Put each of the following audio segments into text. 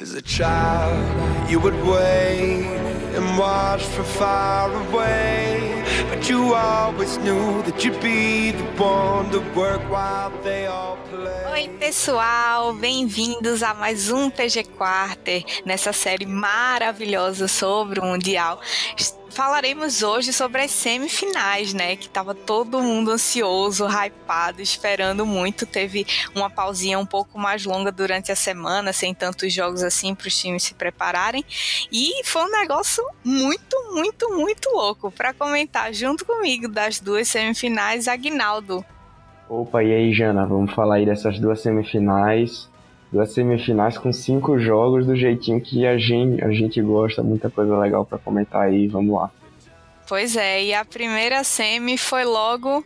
As a child, you would wait and watch from far away. But you always knew that you'd be the one to work while they all play. Oi, pessoal, bem-vindos a mais um PG Quarter nessa série maravilhosa sobre o Mundial falaremos hoje sobre as semifinais, né? Que tava todo mundo ansioso, hypado, esperando muito. Teve uma pausinha um pouco mais longa durante a semana, sem tantos jogos assim para os times se prepararem. E foi um negócio muito, muito, muito louco. Para comentar junto comigo das duas semifinais, Agnaldo. Opa, e aí, Jana? Vamos falar aí dessas duas semifinais duas semifinais com cinco jogos do jeitinho que a gente, a gente gosta, muita coisa legal para comentar aí, vamos lá. Pois é, e a primeira semi foi logo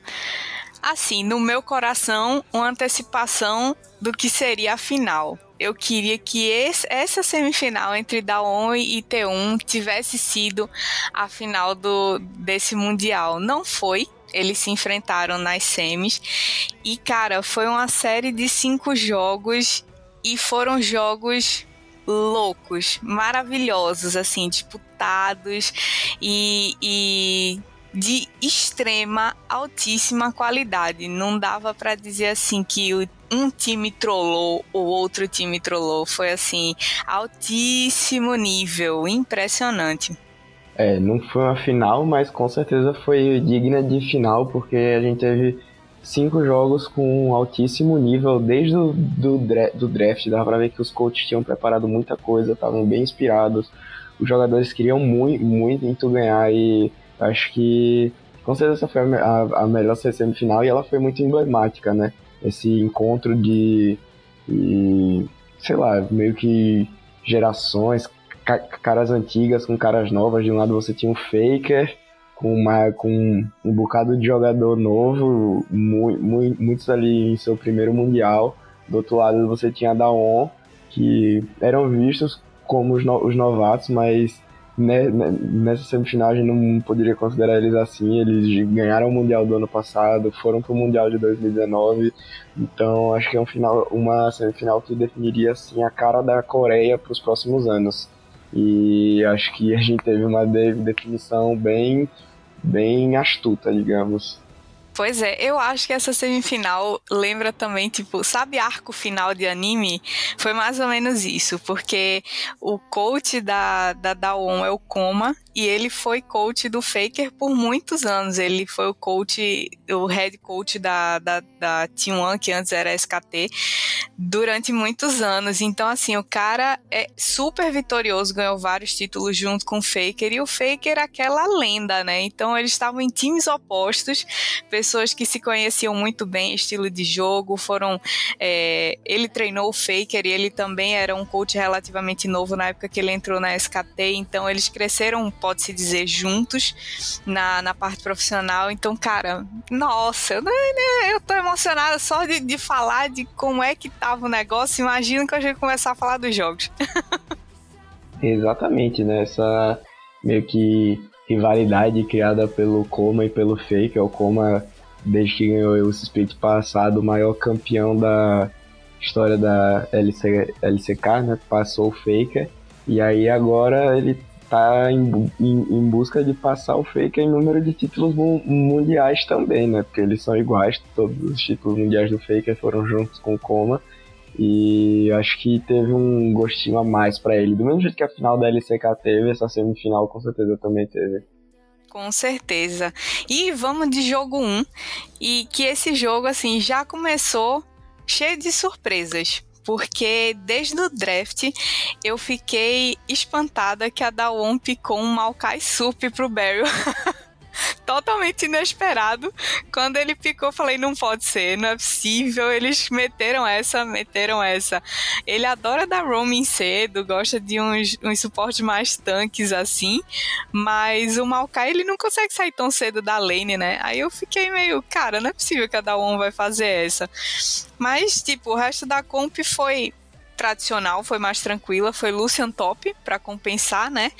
assim, no meu coração, uma antecipação do que seria a final. Eu queria que esse, essa semifinal entre Daon e T1 tivesse sido a final do, desse Mundial. Não foi, eles se enfrentaram nas semis. E, cara, foi uma série de cinco jogos e foram jogos loucos, maravilhosos, assim, disputados e, e de extrema, altíssima qualidade. Não dava para dizer assim que um time trollou ou outro time trollou. Foi assim, altíssimo nível, impressionante. É, não foi uma final, mas com certeza foi digna de final, porque a gente teve cinco jogos com altíssimo nível, desde o do, do draft, dava pra ver que os coaches tinham preparado muita coisa, estavam bem inspirados, os jogadores queriam muito, muito ganhar e acho que com certeza foi a, a melhor semifinal e ela foi muito emblemática, né? Esse encontro de, de sei lá, meio que gerações, caras antigas com caras novas. De um lado você tinha o Faker, com, uma, com um bocado de jogador novo, mu, mu, muitos ali em seu primeiro Mundial. Do outro lado você tinha a Daon, que eram vistos como os, no, os novatos, mas nessa semifinal a gente não poderia considerar eles assim. Eles ganharam o Mundial do ano passado, foram para o Mundial de 2019. Então acho que é um final, uma semifinal que definiria assim, a cara da Coreia para os próximos anos. E acho que a gente teve uma definição bem, bem astuta, digamos. Pois é, eu acho que essa semifinal lembra também, tipo, sabe arco final de anime? Foi mais ou menos isso, porque o coach da, da Daon é o Koma, e ele foi coach do Faker por muitos anos. Ele foi o coach, o head coach da, da, da Team One, que antes era SKT, durante muitos anos. Então, assim, o cara é super vitorioso, ganhou vários títulos junto com o Faker, e o Faker é aquela lenda, né? Então, eles estavam em times opostos, pessoas que se conheciam muito bem, estilo de jogo, foram. É, ele treinou o Faker e ele também era um coach relativamente novo na época que ele entrou na SKT, então eles cresceram pode-se dizer, juntos na, na parte profissional. Então, cara, nossa, eu, eu tô emocionada só de, de falar de como é que tava o negócio. Imagina que a gente começar a falar dos jogos. Exatamente, né? Essa meio que rivalidade criada pelo Coma e pelo Fake. É o Coma, desde que ganhou o split passado, o maior campeão da história da LC, LCK, né? Passou o Faker. E aí agora ele tá em, em, em, busca de passar o Faker em número de títulos mundiais também, né? Porque eles são iguais, todos os títulos mundiais do Faker foram juntos com o Coma. E acho que teve um gostinho a mais para ele. Do mesmo jeito que a final da LCK teve, essa semifinal com certeza também teve. Com certeza. E vamos de jogo 1. E que esse jogo, assim, já começou cheio de surpresas porque desde o draft eu fiquei espantada que a Dawon picou um Maokai Sup pro Barry. totalmente inesperado. Quando ele picou, falei, não pode ser, não é possível. Eles meteram essa, meteram essa. Ele adora dar roaming cedo, gosta de uns, uns suportes mais tanques assim, mas o Maokai ele não consegue sair tão cedo da lane, né? Aí eu fiquei meio, cara, não é possível que a Dawn vai fazer essa. Mas, tipo, o resto da comp foi tradicional, foi mais tranquila, foi Lucian top para compensar, né?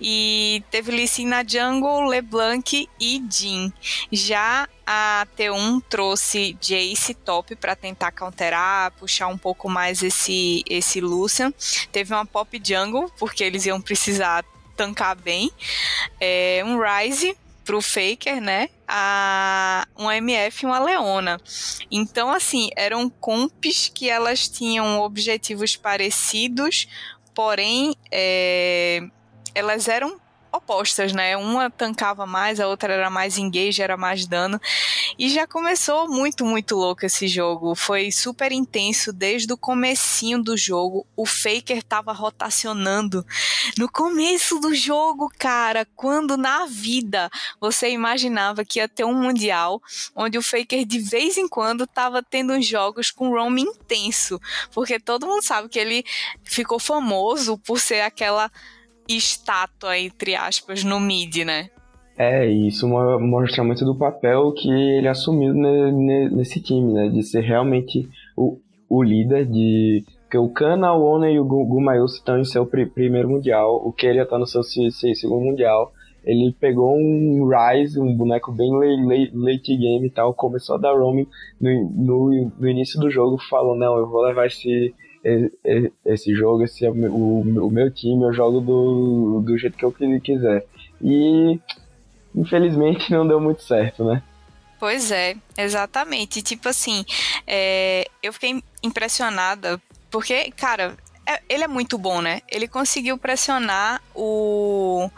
E teve Lee Sin na jungle, LeBlanc e Jin. Já a T1 trouxe Jace top para tentar counterar, puxar um pouco mais esse esse Lucian. Teve uma pop jungle porque eles iam precisar tancar bem. É, um Rise pro Faker, né? A, um MF e uma Leona. Então, assim, eram comps que elas tinham objetivos parecidos, porém, é, elas eram opostas, né? Uma tancava mais, a outra era mais engage, era mais dano. E já começou muito, muito louco esse jogo. Foi super intenso desde o comecinho do jogo. O Faker tava rotacionando no começo do jogo, cara, quando na vida você imaginava que ia ter um mundial onde o Faker de vez em quando tava tendo jogos com roam intenso, porque todo mundo sabe que ele ficou famoso por ser aquela estátua, entre aspas, no mid, né? É, isso mostra muito do papel que ele assumiu nesse time, né? De ser realmente o, o líder de. Porque o Kana, o Ona e o Gumayusi estão em seu primeiro mundial, o Keria está no seu segundo mundial. Ele pegou um Rise, um boneco bem late game e tal, começou a dar roaming no, no, no início do jogo, falou: Não, eu vou levar esse, esse jogo, esse é o, o meu time, eu jogo do, do jeito que eu quiser. E infelizmente não deu muito certo, né? Pois é, exatamente. Tipo assim, é, eu fiquei impressionada porque, cara, é, ele é muito bom, né? Ele conseguiu pressionar o,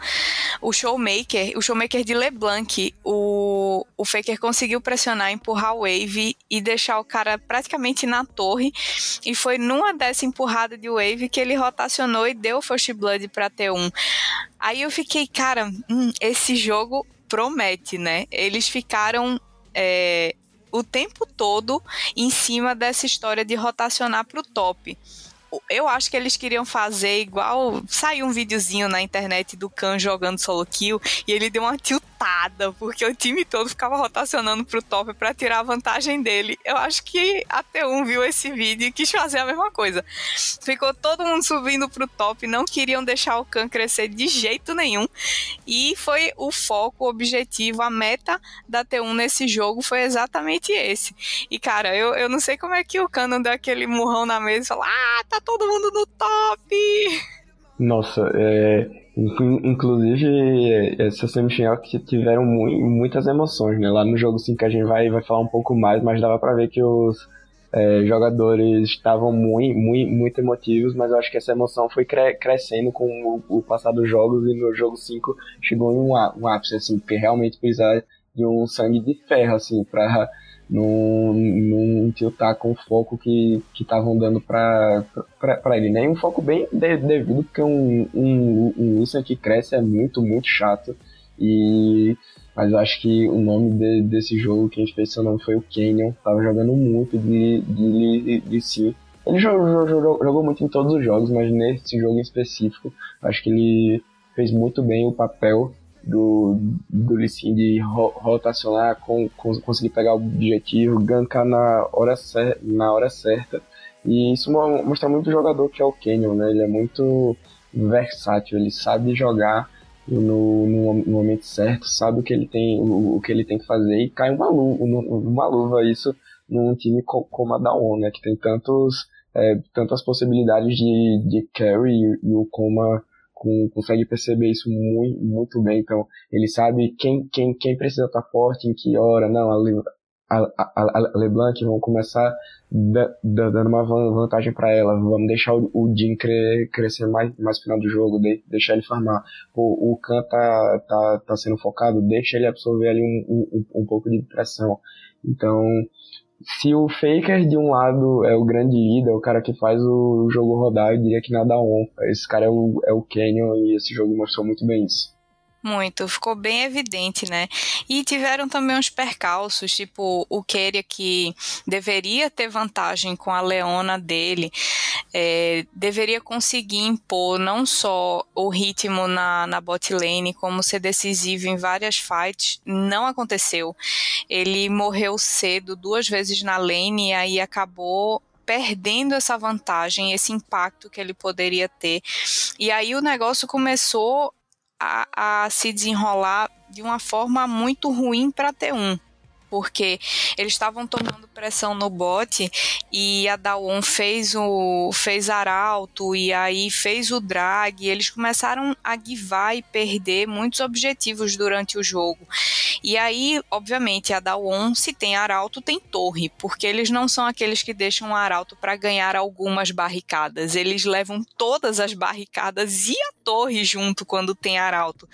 o Showmaker, o Showmaker de LeBlanc. O, o Faker conseguiu pressionar, empurrar o Wave e deixar o cara praticamente na torre. E foi numa dessa empurrada de Wave que ele rotacionou e deu o First Blood pra T1. Aí eu fiquei, cara, hum, esse jogo promete, né? Eles ficaram. É, o tempo todo em cima dessa história de rotacionar para o top eu acho que eles queriam fazer igual. Saiu um videozinho na internet do Khan jogando solo kill e ele deu uma tiltada, porque o time todo ficava rotacionando pro top para tirar a vantagem dele. Eu acho que a T1 viu esse vídeo e quis fazer a mesma coisa. Ficou todo mundo subindo pro top, não queriam deixar o Khan crescer de jeito nenhum. E foi o foco, o objetivo, a meta da T1 nesse jogo foi exatamente esse. E cara, eu, eu não sei como é que o Khan não deu aquele murrão na mesa e falou: Ah, tá todo mundo no top! Nossa, é, inclusive essa semifinal que tiveram mu muitas emoções, né? Lá no jogo 5 a gente vai, vai falar um pouco mais, mas dava pra ver que os é, jogadores estavam muito, muito, muito emotivos, mas eu acho que essa emoção foi cre crescendo com o, o, passar dos jogos e no jogo 5 chegou em um, um ápice, assim, porque realmente precisava de um sangue de ferro, assim, pra não, tiltar com o foco que estavam dando para ele. Né? E um foco bem de, devido, porque um, um, um Lucian que cresce é muito, muito chato. E, mas eu acho que o nome de, desse jogo, quem fez seu nome foi o Canyon. Tava jogando muito de, de, de, de si. Ele jogou, jogou, jogou muito em todos os jogos, mas nesse jogo em específico, acho que ele fez muito bem o papel do, do Lissin de rotacionar, com, com, conseguir pegar o objetivo, gankar na hora, na hora certa. E isso mostra muito o jogador que é o Canyon, né? Ele é muito versátil, ele sabe jogar no, no, no, momento certo, sabe o que ele tem, o, o, que ele tem que fazer e cai uma luva, uma luva isso num time como a Dawn, né? Que tem tantos, é, tantas possibilidades de, de carry e, e o Coma com, consegue perceber isso muito, muito bem. Então, ele sabe quem, quem, quem precisa estar forte, em que hora. Não, a, a, a, a LeBlanc vão começar da, da, dando uma vantagem para ela. Vamos deixar o, o Jim cre, crescer mais, mais final do jogo, de, deixar ele farmar. o Khan tá, tá, tá sendo focado, deixa ele absorver ali um, um, um pouco de pressão. Então, se o Faker de um lado é o grande líder, o cara que faz o jogo rodar, eu diria que nada on. Esse cara é o, é o Canyon e esse jogo mostrou muito bem isso. Muito, ficou bem evidente, né? E tiveram também uns percalços, tipo o Keria que deveria ter vantagem com a Leona dele, é, deveria conseguir impor não só o ritmo na, na bot lane, como ser decisivo em várias fights, não aconteceu. Ele morreu cedo duas vezes na lane e aí acabou perdendo essa vantagem, esse impacto que ele poderia ter. E aí o negócio começou a, a se desenrolar de uma forma muito ruim para T1 porque eles estavam tomando pressão no bote e a Dawon fez o fez arauto e aí fez o drag, e eles começaram a guivar e perder muitos objetivos durante o jogo. E aí, obviamente, a Dawon se tem arauto, tem torre, porque eles não são aqueles que deixam o arauto para ganhar algumas barricadas, eles levam todas as barricadas e a torre junto quando tem arauto.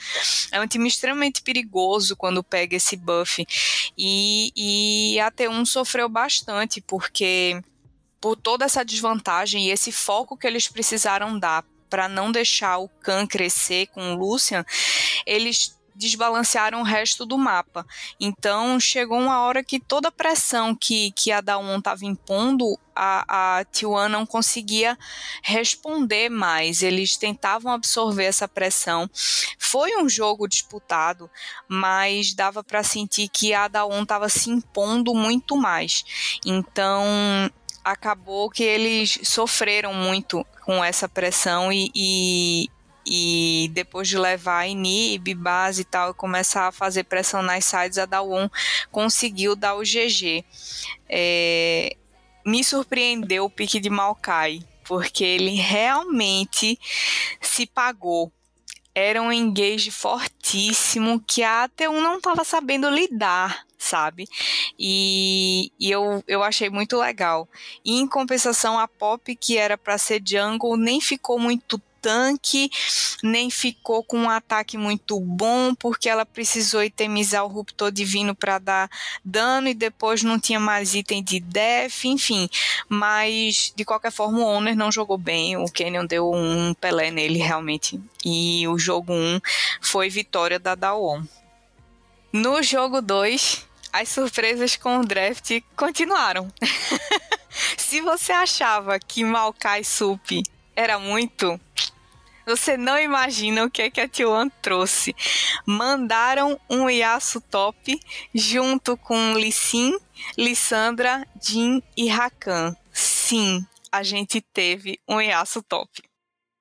É um time extremamente perigoso quando pega esse buff. E e, a T1 sofreu bastante, porque por toda essa desvantagem e esse foco que eles precisaram dar para não deixar o Khan crescer com o Lucian, eles desbalancearam o resto do mapa. Então chegou uma hora que toda a pressão que, que a Dawn estava impondo, a, a T1 não conseguia responder mais. Eles tentavam absorver essa pressão. Foi um jogo disputado, mas dava para sentir que a Dawn estava se impondo muito mais. Então acabou que eles sofreram muito com essa pressão e, e, e depois de levar inib, base e tal, e começar a fazer pressão nas sides, a Dawon conseguiu dar o GG. É, me surpreendeu o pique de Maokai, porque ele realmente se pagou. Era um engage fortíssimo que a T1 não estava sabendo lidar, sabe? E, e, eu, eu achei muito legal. E em compensação, a Pop, que era para ser jungle, nem ficou muito tanque, nem ficou com um ataque muito bom, porque ela precisou itemizar o ruptor divino para dar dano e depois não tinha mais item de def, enfim. Mas, de qualquer forma, o Owner não jogou bem, o Canyon deu um Pelé nele, realmente. E o jogo 1 foi vitória da Dawon. No jogo 2, as surpresas com o draft continuaram. Se você achava que Maokai Sup era muito. Você não imagina o que, é que a T1 trouxe. Mandaram um Yasuo top junto com Lissin, Lissandra, Jin e Rakan. Sim, a gente teve um Yasuo top.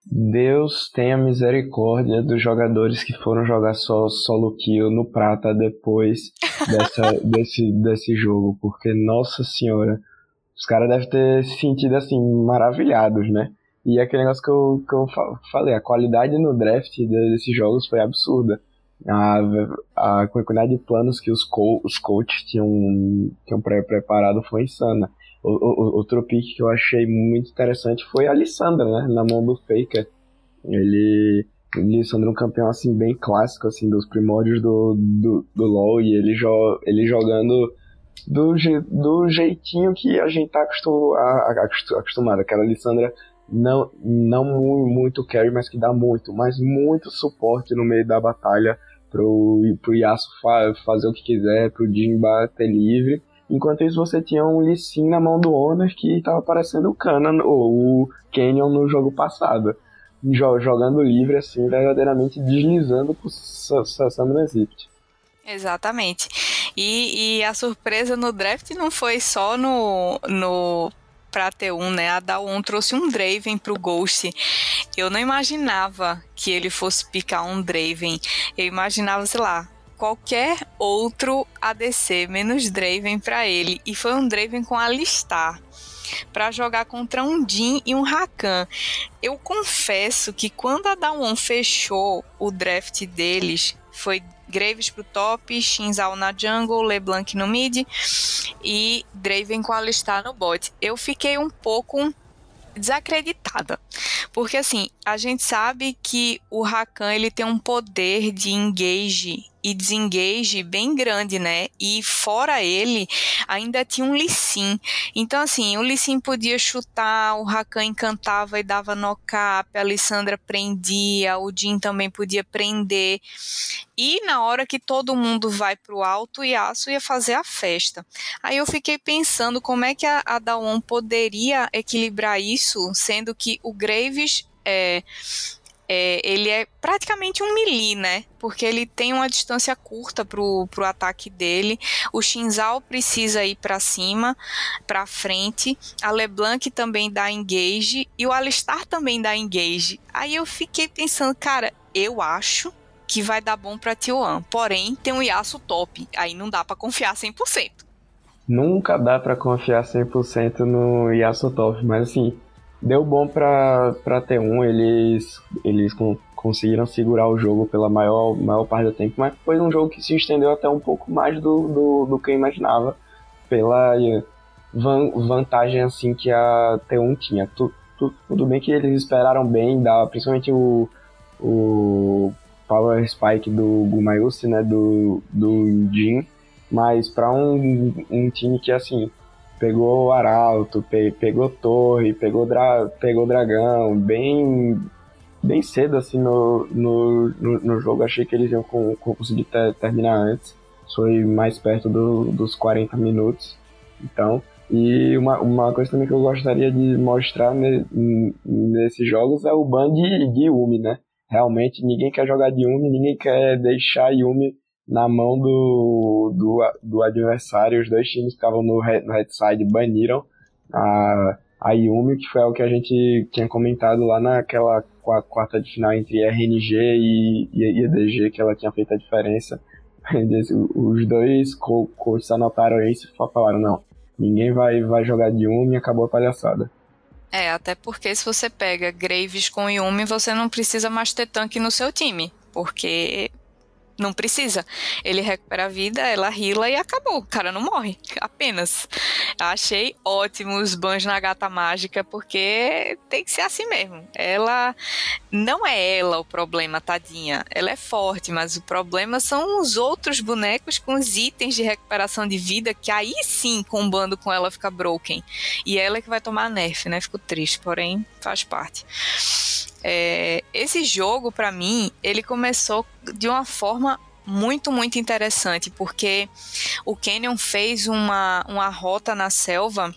Deus tenha misericórdia dos jogadores que foram jogar só solo kill no prata depois dessa, desse, desse jogo, porque nossa senhora, os caras devem ter se sentido assim maravilhados, né? E aquele negócio que eu, que eu falei, a qualidade no draft desses jogos foi absurda. A, a quantidade de planos que os, co os coaches tinham, tinham pré preparado foi insana. O, o, outro pick que eu achei muito interessante foi a Lissandra, né? Na mão do Faker. Ele. Lissandra é um campeão assim bem clássico, assim, dos primórdios do, do, do LoL, e ele, jo ele jogando do, do jeitinho que a gente tá acostumado. Aquela Lissandra não, não muito carry, mas que dá muito, mas muito suporte no meio da batalha pro, pro Yasuo fa fazer o que quiser, pro Jin bater livre. Enquanto isso, você tinha um Lee Sin na mão do Honor que estava parecendo o Canon ou o Canyon no jogo passado. Jogando livre, assim, verdadeiramente deslizando pro Summoner's Rift. Exatamente. E, e, a surpresa no draft não foi só no, no pra T1, né? A Dawn trouxe um Draven pro Ghost. Eu não imaginava que ele fosse picar um Draven. Eu imaginava, sei lá, qualquer outro ADC menos Draven para ele. E foi um Draven com Alistar para jogar contra um Jin e um Rakan. Eu confesso que quando a Dawn fechou o draft deles, foi Graves pro top, Shinzal na jungle, LeBlanc no mid e Draven com Alistar no bot. Eu fiquei um pouco desacreditada. Porque assim, a gente sabe que o Rakan ele tem um poder de engage e desengage bem grande, né? E fora ele, ainda tinha um Lissin. Então, assim, o Lissin podia chutar, o Rakan encantava e dava knock-up, a Lissandra prendia, o Jin também podia prender. E na hora que todo mundo vai pro alto, o Yasuo ia fazer a festa. Aí eu fiquei pensando como é que a, a poderia equilibrar isso, sendo que o Graves é, é, ele é praticamente um melee, né? Porque ele tem uma distância curta pro, pro ataque dele. O Shinzal precisa ir para cima, para frente. A LeBlanc também dá engage e o Alistar também dá engage. Aí eu fiquei pensando, cara, eu acho que vai dar bom pra Tioan. Porém, tem um Yasuo top. Aí não dá para confiar 100%. Nunca dá para confiar 100% no Yasuo top, mas assim, deu bom pra, pra T1, eles, eles conseguiram segurar o jogo pela maior, maior parte do tempo, mas foi um jogo que se estendeu até um pouco mais do, do, do que eu imaginava, pela van, vantagem assim que a T1 tinha. Tu, tu, tudo bem que eles esperaram bem, da, principalmente o, o Power Spike do Gumayusi, né, do, do Jin, mas para um, um time que assim pegou Arauto, pe pegou Torre, pegou, dra pegou Dragão, bem bem cedo assim no, no, no, no jogo. Achei que eles iam com, com conseguir ter, terminar antes. Foi mais perto do, dos 40 minutos. Então, e uma, uma coisa também que eu gostaria de mostrar ne, nesses jogos é o ban de, de Yumi, né? Realmente ninguém quer jogar de Yumi, ninguém quer deixar Yumi na mão do, do, do adversário. Os dois times que estavam no, no headside baniram a, a Yumi, que foi o que a gente tinha comentado lá naquela quarta de final entre RNG e, e EDG, que ela tinha feito a diferença. Os dois coaches anotaram isso e falaram, não, ninguém vai, vai jogar de Yumi acabou a palhaçada. É, até porque se você pega Graves com Yumi, você não precisa mais ter tanque no seu time, porque não precisa. Ele recupera a vida, ela rila e acabou. O cara não morre. Apenas. Achei ótimo os bans na gata mágica, porque tem que ser assim mesmo. Ela. Não é ela o problema, tadinha. Ela é forte, mas o problema são os outros bonecos com os itens de recuperação de vida, que aí sim, combando com ela, fica broken. E ela é que vai tomar nerf, né? Fico triste, porém, faz parte. É, esse jogo, para mim, ele começou de uma forma muito, muito interessante, porque o Canyon fez uma, uma rota na selva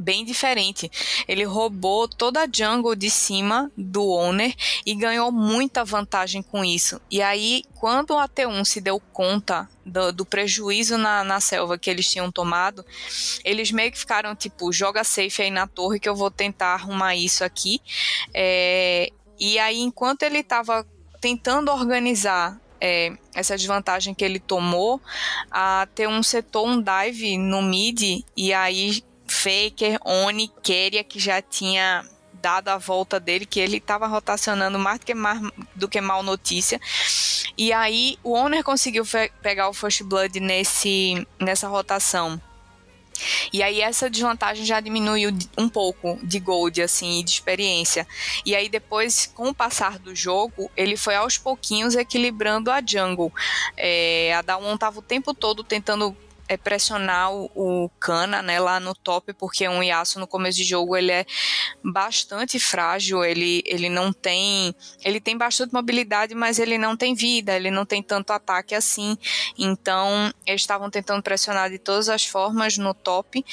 bem diferente. Ele roubou toda a jungle de cima do owner e ganhou muita vantagem com isso. E aí, quando o AT1 se deu conta do, do, prejuízo na, na selva que eles tinham tomado, eles meio que ficaram tipo, joga safe aí na torre que eu vou tentar arrumar isso aqui. É, e aí, enquanto ele estava tentando organizar é, essa desvantagem que ele tomou, a ter um setor um dive no mid, e aí Faker, Oni, Keria, que já tinha dado a volta dele, que ele estava rotacionando mais do que, mais do que mal notícia. E aí o Owner conseguiu pegar o First Blood nesse, nessa rotação. E aí essa desvantagem já diminuiu um pouco de gold, assim, de experiência. E aí depois, com o passar do jogo, ele foi aos pouquinhos equilibrando a jungle. É, a Dawn tava o tempo todo tentando é pressionar o, o Kana, né, lá no top, porque um Yasuo no começo de jogo ele é bastante frágil, ele, ele não tem, ele tem bastante mobilidade, mas ele não tem vida, ele não tem tanto ataque assim, então eles estavam tentando pressionar de todas as formas no top,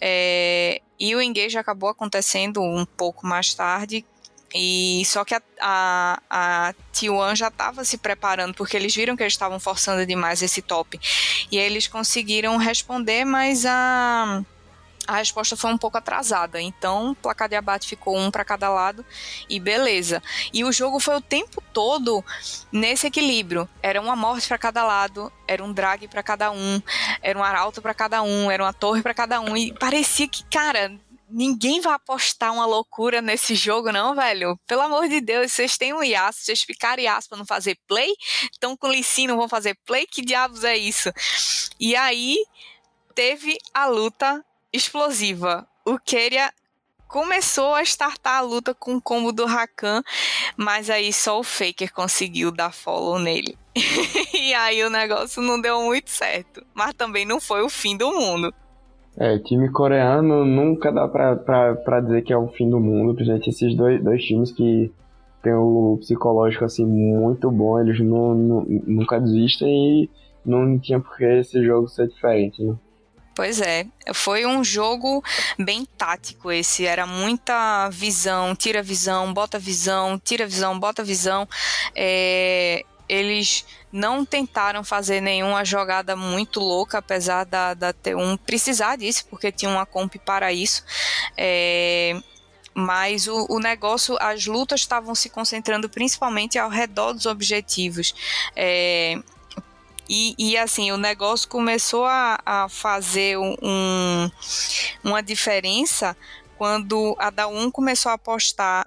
é, e o engage acabou acontecendo um pouco mais tarde, e só que a, a, a T1 já estava se preparando, porque eles viram que eles estavam forçando demais esse top. E aí eles conseguiram responder, mas a, a resposta foi um pouco atrasada. Então, o placar de abate ficou um para cada lado e beleza. E o jogo foi o tempo todo nesse equilíbrio. Era uma morte para cada lado, era um drag para cada um, era um arauto para cada um, era uma torre para cada um. E parecia que, cara, ninguém vai apostar uma loucura nesse jogo, não, velho. Pelo amor de Deus, vocês têm um Yasuo, vocês ficaram Yasuo pra não fazer play? Estão com Licino, não vão fazer play? Que diabos é isso? E aí, teve a luta explosiva. O Keria começou a startar a luta com o combo do Rakan, mas aí só o Faker conseguiu dar follow nele. e aí o negócio não deu muito certo. Mas também não foi o fim do mundo. É, time coreano nunca dá pra, pra, pra dizer que é o fim do mundo, principalmente esses dois, dois times que tem o psicológico assim muito bom, eles não, não, nunca desistem e não tinha por que esse jogo ser diferente, né? Pois é, foi um jogo bem tático esse, era muita visão, tira visão, bota visão, tira visão, bota visão. É, eles não tentaram fazer nenhuma jogada muito louca, apesar da, da T1 precisar disso, porque tinha uma comp para isso. É, mas o, o, negócio, as lutas estavam se concentrando principalmente ao redor dos objetivos. É, e, e, assim, o negócio começou a, a fazer um, uma diferença quando a da 1 começou a apostar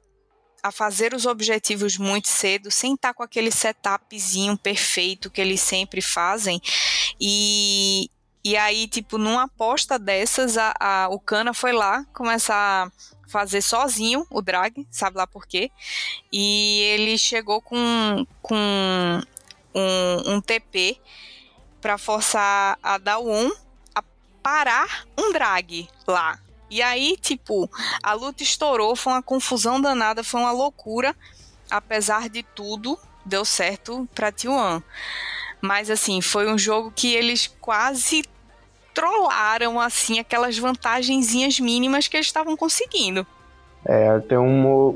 a fazer os objetivos muito cedo, sem estar com aquele setupzinho perfeito que eles sempre fazem. E, e aí, tipo, numa aposta dessas, a, a, o Cana foi lá começar a fazer sozinho o drag, sabe lá por quê? E ele chegou com, com um, um TP para forçar a Dawn a parar um drag lá. E aí, tipo, a luta estourou, foi uma confusão danada, foi uma loucura. Apesar de tudo, deu certo pra T1. Mas assim, foi um jogo que eles quase trollaram assim aquelas vantagenzinhas mínimas que eles estavam conseguindo. É, até um,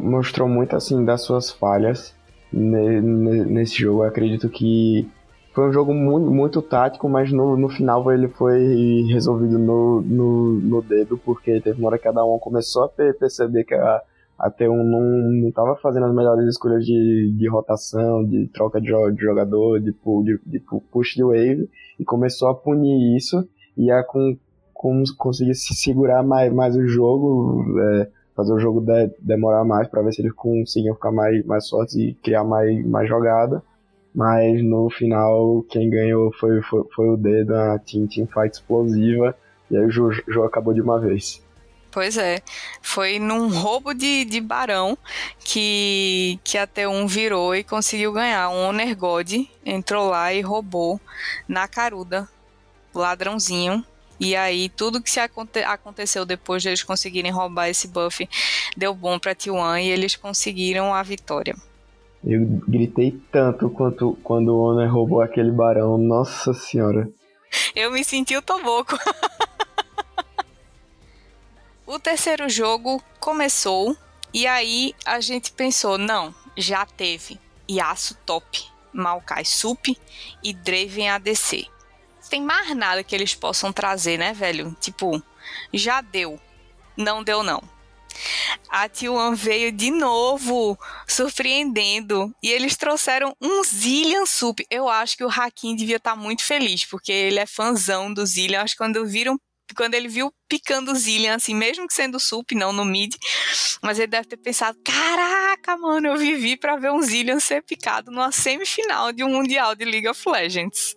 mostrou muito assim das suas falhas nesse jogo. Eu acredito que foi um jogo muito, muito tático, mas no, no final ele foi resolvido no, no, no dedo, porque teve uma hora que cada um começou a perceber que a, a T1 não estava fazendo as melhores escolhas de, de rotação, de troca de, de jogador, de, de, de push de wave, e começou a punir isso, e a com, com, conseguir se segurar mais, mais o jogo, é, fazer o jogo de, demorar mais para ver se eles conseguiam ficar mais, mais fortes e criar mais, mais jogada. Mas no final, quem ganhou foi, foi, foi o dedo, a Team, team Fight explosiva, e aí o jogo acabou de uma vez. Pois é, foi num roubo de, de barão que, que a T1 virou e conseguiu ganhar. Um Honor God entrou lá e roubou na caruda, ladrãozinho, e aí, tudo que se aconte aconteceu depois de eles conseguirem roubar esse buff deu bom pra T1 e eles conseguiram a vitória. Eu gritei tanto quanto quando o Honor roubou aquele barão. Nossa senhora. Eu me senti o toboco. o terceiro jogo começou e aí a gente pensou, não, já teve Yasuo top, Maokai sup e Draven ADC tem mais nada que eles possam trazer, né, velho? Tipo, já deu. Não deu, não. A T1 veio de novo, surpreendendo. E eles trouxeram um Zillian Sup. Eu acho que o Hakim devia estar tá muito feliz, porque ele é fãzão do Zillian. Acho que quando viram quando ele viu picando o Zillian, assim, mesmo que sendo sup, não no mid, mas ele deve ter pensado, caraca, mano, eu vivi para ver um Zillian ser picado numa semifinal de um Mundial de League of Legends.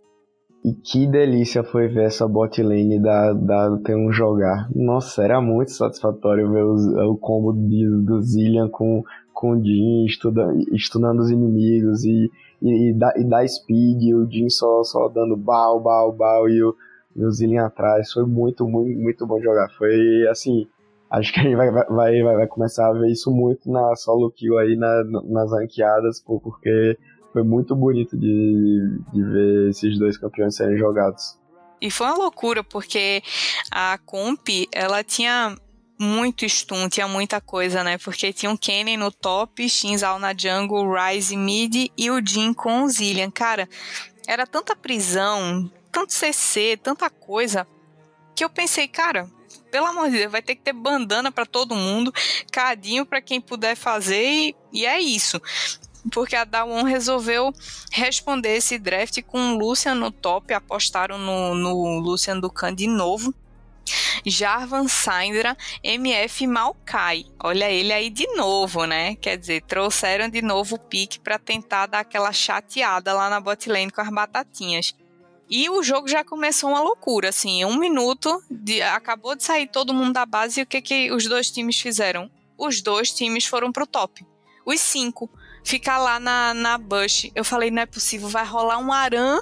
E que delícia foi ver essa bot lane da, da T1 jogar. Nossa, era muito satisfatório ver os, o combo de, do Zillian com, com o Jin estuda, estudando os inimigos e, e, e, da, e da speed, e o Jin só, só dando bal, bal, bal e o, e o Zillian atrás. Foi muito, muito, muito bom jogar. Foi assim. Acho que a gente vai, vai, vai, vai começar a ver isso muito na solo kill aí na, nas ranqueadas, porque foi muito bonito de, de ver esses dois campeões serem jogados. E foi uma loucura, porque a Comp, ela tinha muito stun, tinha muita coisa, né? Porque tinha um Kenny no top, Shinzal na jungle, Ryze mid e o Jin com o Zillian. Cara, era tanta prisão, tanto CC, tanta coisa, que eu pensei, cara, pelo amor de Deus, vai ter que ter bandana para todo mundo, cadinho para quem puder fazer e, e é isso porque a Dawon resolveu responder esse draft com o Lucian no top, apostaram no, no Lucian Ducan de novo. Jarvan Syndra, MF Maokai. Olha ele aí de novo, né? Quer dizer, trouxeram de novo o pique para tentar dar aquela chateada lá na bot lane com as batatinhas. E o jogo já começou uma loucura, assim, um minuto, de, acabou de sair todo mundo da base e o que, que os dois times fizeram? Os dois times foram pro top. Os cinco ficar lá na, na Bush. Eu falei, não é possível, vai rolar um Aran,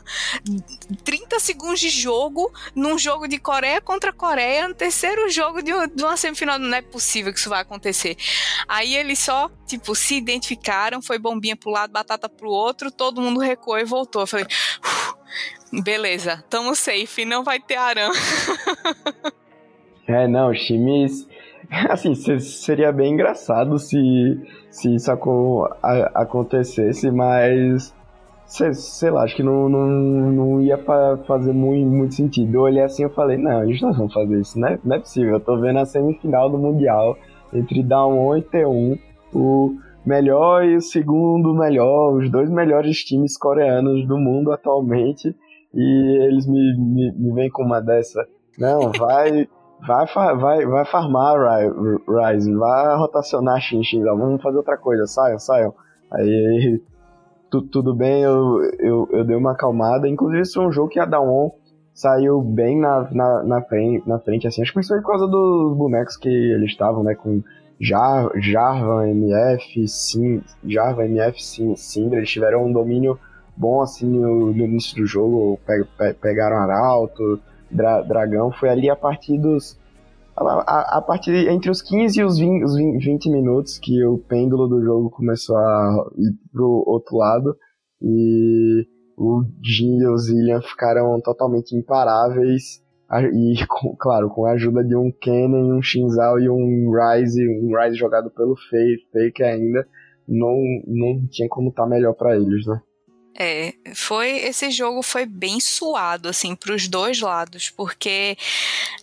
30 segundos de jogo, num jogo de Coreia contra Coreia, no terceiro jogo de, de uma semifinal. Não é possível que isso vai acontecer. Aí eles só, tipo, se identificaram, foi bombinha pro lado, batata pro outro, todo mundo recuou e voltou. Eu falei, Beleza, tamo safe, não vai ter Aran. é, não, os. Assim, seria bem engraçado se, se isso acontecesse, mas. Sei, sei lá, acho que não, não, não ia fazer muito, muito sentido. Eu olhei assim e falei, não, eles não vão fazer isso, não é, não é possível. Eu tô vendo a semifinal do Mundial entre Down e T1, o melhor e o segundo melhor, os dois melhores times coreanos do mundo atualmente, e eles me, me, me vêm com uma dessa. Não, vai, vai, vai, vai farmar Ryze, vai rotacionar Xin vamos fazer outra coisa, saiam, saiam. Aí tu, tudo bem, eu, eu, eu dei uma acalmada. Inclusive, isso foi um jogo que a Dawn saiu bem na, na, na, frente, na frente, assim. Acho que principalmente por causa dos bonecos que eles estavam, né? Com Jar, Jarvan, MF, Sim, Jarvan, MF, Sim, Syndra, eles tiveram um domínio bom assim no, no início do jogo, pe, pe, pegaram Arauto, Dra, Dragão, foi ali a partir dos a, a, partir entre os 15 e os 20, os 20, minutos que o pêndulo do jogo começou a ir pro outro lado e o Jin e o Zillian ficaram totalmente imparáveis e, com, claro, com a ajuda de um Kennen, um Shinzao e um Ryze, um Ryze jogado pelo Fake, Fake ainda, não, não tinha como estar tá melhor para eles, né? É, foi esse jogo foi bem suado assim para os dois lados, porque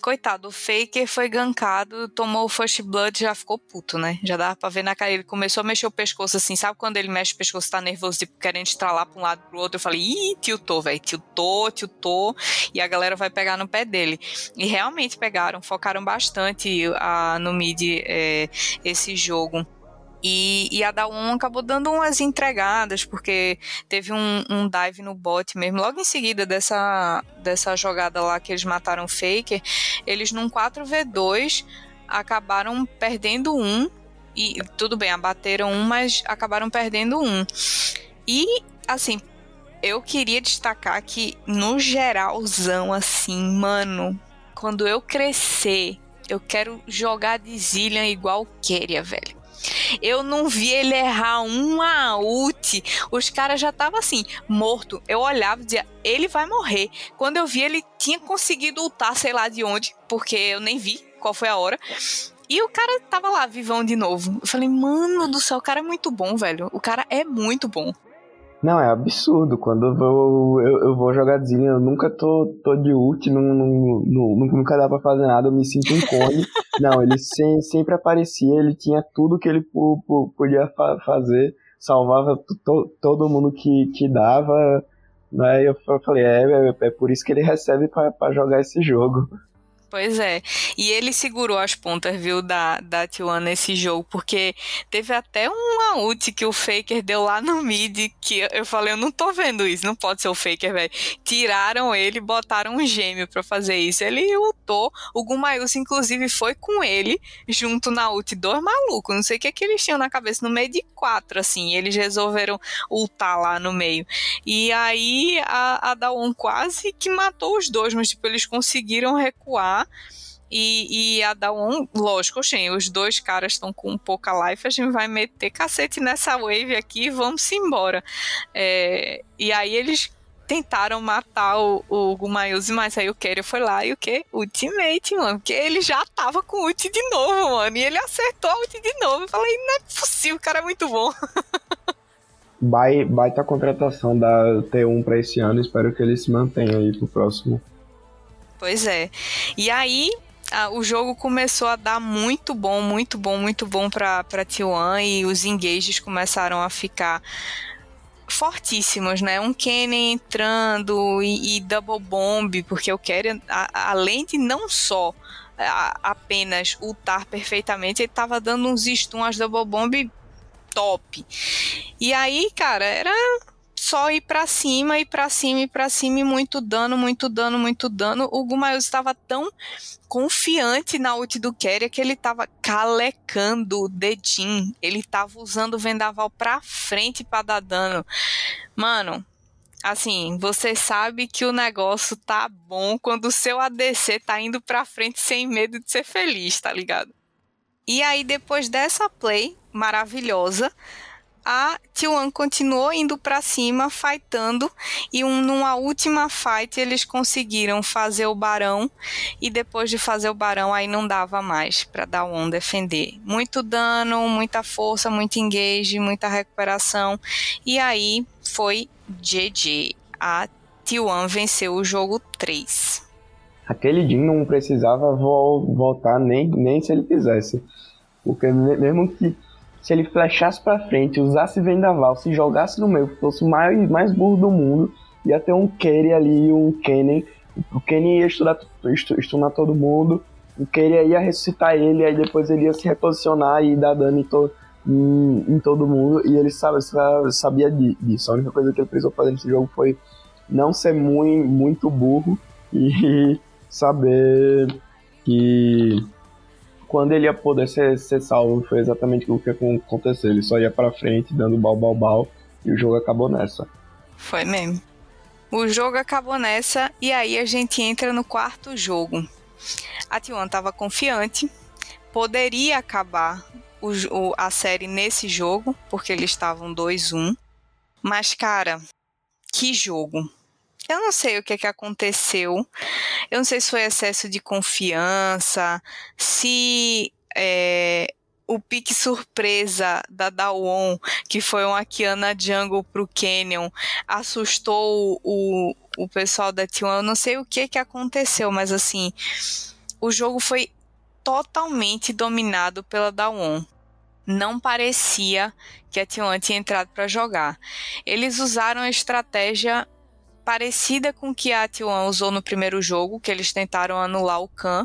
coitado, o Faker foi gankado, tomou o first blood, já ficou puto, né? Já dava para ver na cara ele começou a mexer o pescoço assim, sabe quando ele mexe o pescoço tá nervoso, tipo querendo estralar para um lado pro outro. Eu falei: "Ih, tiltou, velho, tiltou, tiltou", e a galera vai pegar no pé dele. E realmente pegaram, focaram bastante a, no mid é, esse jogo. E, e a Dawn acabou dando umas entregadas, porque teve um, um, dive no bot mesmo. Logo em seguida dessa, dessa jogada lá que eles mataram o Faker, eles num 4v2 acabaram perdendo um. E tudo bem, abateram um, mas acabaram perdendo um. E, assim, eu queria destacar que, no geralzão, assim, mano, quando eu crescer, eu quero jogar de Zillian igual Keria, velho. Eu não vi ele errar uma ult. Os caras já estavam assim, morto. Eu olhava e dizia, ele vai morrer. Quando eu vi, ele tinha conseguido ultar, sei lá de onde, porque eu nem vi qual foi a hora. E o cara tava lá, vivão de novo. Eu falei, mano do céu, o cara é muito bom, velho. O cara é muito bom. Não, é absurdo. Quando eu vou, eu, eu vou jogar Zillion, eu nunca tô, tô de ult, não, não, não, nunca dá pra fazer nada, eu me sinto um cone. não, ele sem, sempre aparecia, ele tinha tudo que ele podia fa fazer, salvava todo mundo que, que dava. Né? Eu falei, é, é, é por isso que ele recebe para jogar esse jogo. Pois é. E ele segurou as pontas, viu, da, da T1 nesse jogo, porque teve até uma ult que o Faker deu lá no mid, que eu falei, eu não tô vendo isso, não pode ser o Faker, velho. Tiraram ele, botaram um gêmeo para fazer isso. Ele ultou, o Gumayus, inclusive, foi com ele, junto na ult, dois malucos, não sei o que, é que eles tinham na cabeça, no meio de quatro, assim, eles resolveram ultar lá no meio. E aí a, a Dawn quase que matou os dois, mas tipo, eles conseguiram recuar e, e a Dawn, lógico, Shen, os dois caras estão com pouca life, a gente vai meter cacete nessa wave aqui e vamos embora. É, e aí eles tentaram matar o, o Gumayuzi, mas aí o Kerio foi lá e o que? Ultimate, mano. Porque ele já tava com ult de novo, mano. E ele acertou a ult de novo. Eu falei, não é possível, o cara é muito bom. Baita contratação da T1 pra esse ano. Espero que ele se mantenha aí pro próximo. Pois é. E aí, o jogo começou a dar muito bom, muito bom, muito bom para T1 e os engages começaram a ficar fortíssimos, né? Um Kennen entrando e, e double bomb, porque eu quero, além de não só a, apenas ultar perfeitamente, ele tava dando uns stuns double bomb top. E aí, cara, era só ir para cima e para cima e para cima e muito dano, muito dano, muito dano. O Gumayus estava tão confiante na ult do Keria que ele estava calecando o dedinho. Ele estava usando o vendaval para frente para dar dano. Mano, assim, você sabe que o negócio tá bom quando o seu ADC tá indo para frente sem medo de ser feliz, tá ligado? E aí depois dessa play maravilhosa, a T1 continuou indo para cima, fightando, e um, numa última fight eles conseguiram fazer o Barão, e depois de fazer o Barão aí não dava mais para dar um defender. Muito dano, muita força, muito engage, muita recuperação, e aí foi GG. A T1 venceu o jogo 3. Aquele Jin não precisava vo voltar nem, nem se ele quisesse. Porque mesmo que se ele flechasse para frente, usasse vendaval, se jogasse no meio, fosse o mais, mais burro do mundo, ia ter um Kerry ali, um Kenny. O Kenny ia estudar, estudar todo mundo, o Kerry ia ressuscitar ele, aí depois ele ia se reposicionar e dar dano em, to, em, em todo mundo, e ele sabe, sabia disso. A única coisa que ele precisou fazer nesse jogo foi não ser muito, muito burro e saber que quando ele ia poder ser, ser salvo foi exatamente o que aconteceu. Ele só ia para frente dando bal, bal, bal e o jogo acabou nessa. Foi mesmo. O jogo acabou nessa e aí a gente entra no quarto jogo. A T1 estava confiante, poderia acabar o, o, a série nesse jogo, porque eles estavam 2-1. Mas, cara, que jogo! Eu não sei o que, é que aconteceu. Eu não sei se foi excesso de confiança, se é, o pique surpresa da Dawon, que foi uma Kiana Jungle pro Canyon, assustou o, o pessoal da T1. Eu não sei o que, que aconteceu, mas assim, o jogo foi totalmente dominado pela Dawon não parecia que a T1 tinha entrado para jogar. Eles usaram a estratégia parecida com que a T1 usou no primeiro jogo, que eles tentaram anular o Khan,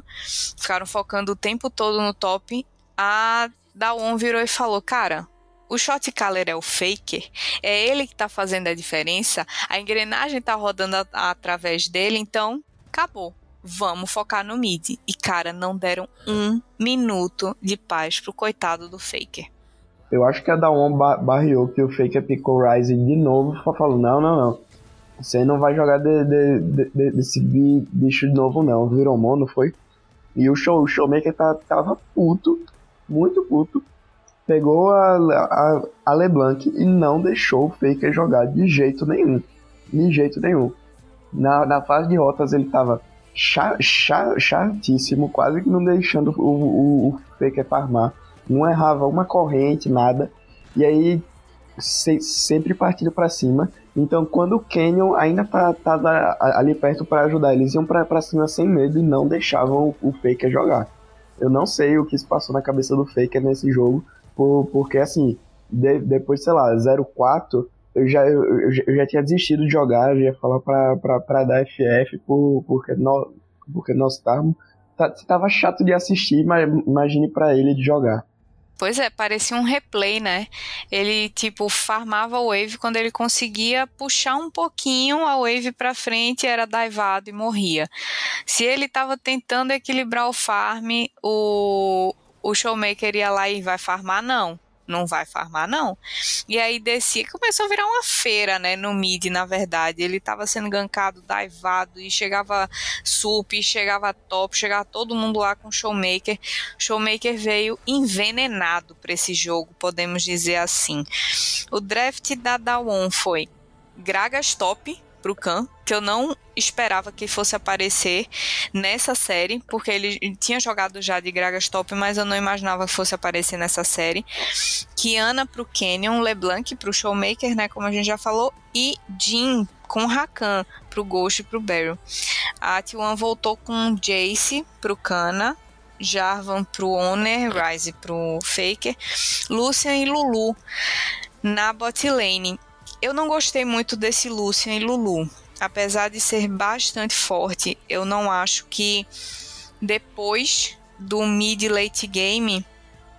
ficaram focando o tempo todo no top. A Dawn virou e falou: Cara, o shot caller é o faker, é ele que tá fazendo a diferença, a engrenagem tá rodando a, a, através dele, então acabou. Vamos focar no mid. E, cara, não deram um minuto de paz pro coitado do Faker. Eu acho que a Dawn barreou que o Faker picou Ryze de novo, falou: não, não, não. Você não vai jogar de, de, de, desse bicho de novo, não. Virou mono, foi? E o, show, o showmaker tá, tava puto, muito puto. Pegou a, a, a LeBlanc e não deixou o Faker jogar de jeito nenhum. De jeito nenhum. Na, na fase de rotas ele tava chatíssimo, quase que não deixando o, o, o Faker farmar. Não errava uma corrente, nada. E aí se, sempre partindo para cima. Então, quando o Canyon ainda tá, tava ali perto para ajudar, eles iam para cima sem medo e não deixavam o, Faker jogar. Eu não sei o que se passou na cabeça do Faker nesse jogo, por, porque assim, de, depois, sei lá, 0-4, eu já, eu, eu, já tinha desistido de jogar, eu ia falar pra, pra, pra dar FF, por, porque, nós, porque nós. Tá, tava chato de assistir, mas imagine para ele de jogar. Pois é, parecia um replay, né? Ele, tipo, farmava a wave quando ele conseguia puxar um pouquinho a wave para frente, era divado e morria. Se ele estava tentando equilibrar o farm, o, o showmaker ia lá e vai farmar? Não não vai farmar, não. E aí descia, começou a virar uma feira, né, no mid, na verdade. Ele tava sendo gankado, daivado, e chegava sup, chegava top, chegava todo mundo lá com Showmaker. Showmaker veio envenenado para esse jogo, podemos dizer assim. O draft da Dawon foi Gragas top, pro Khan, que eu não esperava que fosse aparecer nessa série, porque ele tinha jogado já de Gragas Top, mas eu não imaginava que fosse aparecer nessa série. Kiana pro Canyon, LeBlanc pro Showmaker, né, como a gente já falou, e Jin com Rakan pro Ghost e pro Barrel. A T1 voltou com Jace pro Kana, Jarvan pro Owner, Ryze pro Faker, Lucian e Lulu na bot lane. Eu não gostei muito desse Lucian e Lulu. Apesar de ser bastante forte, eu não acho que depois do mid late game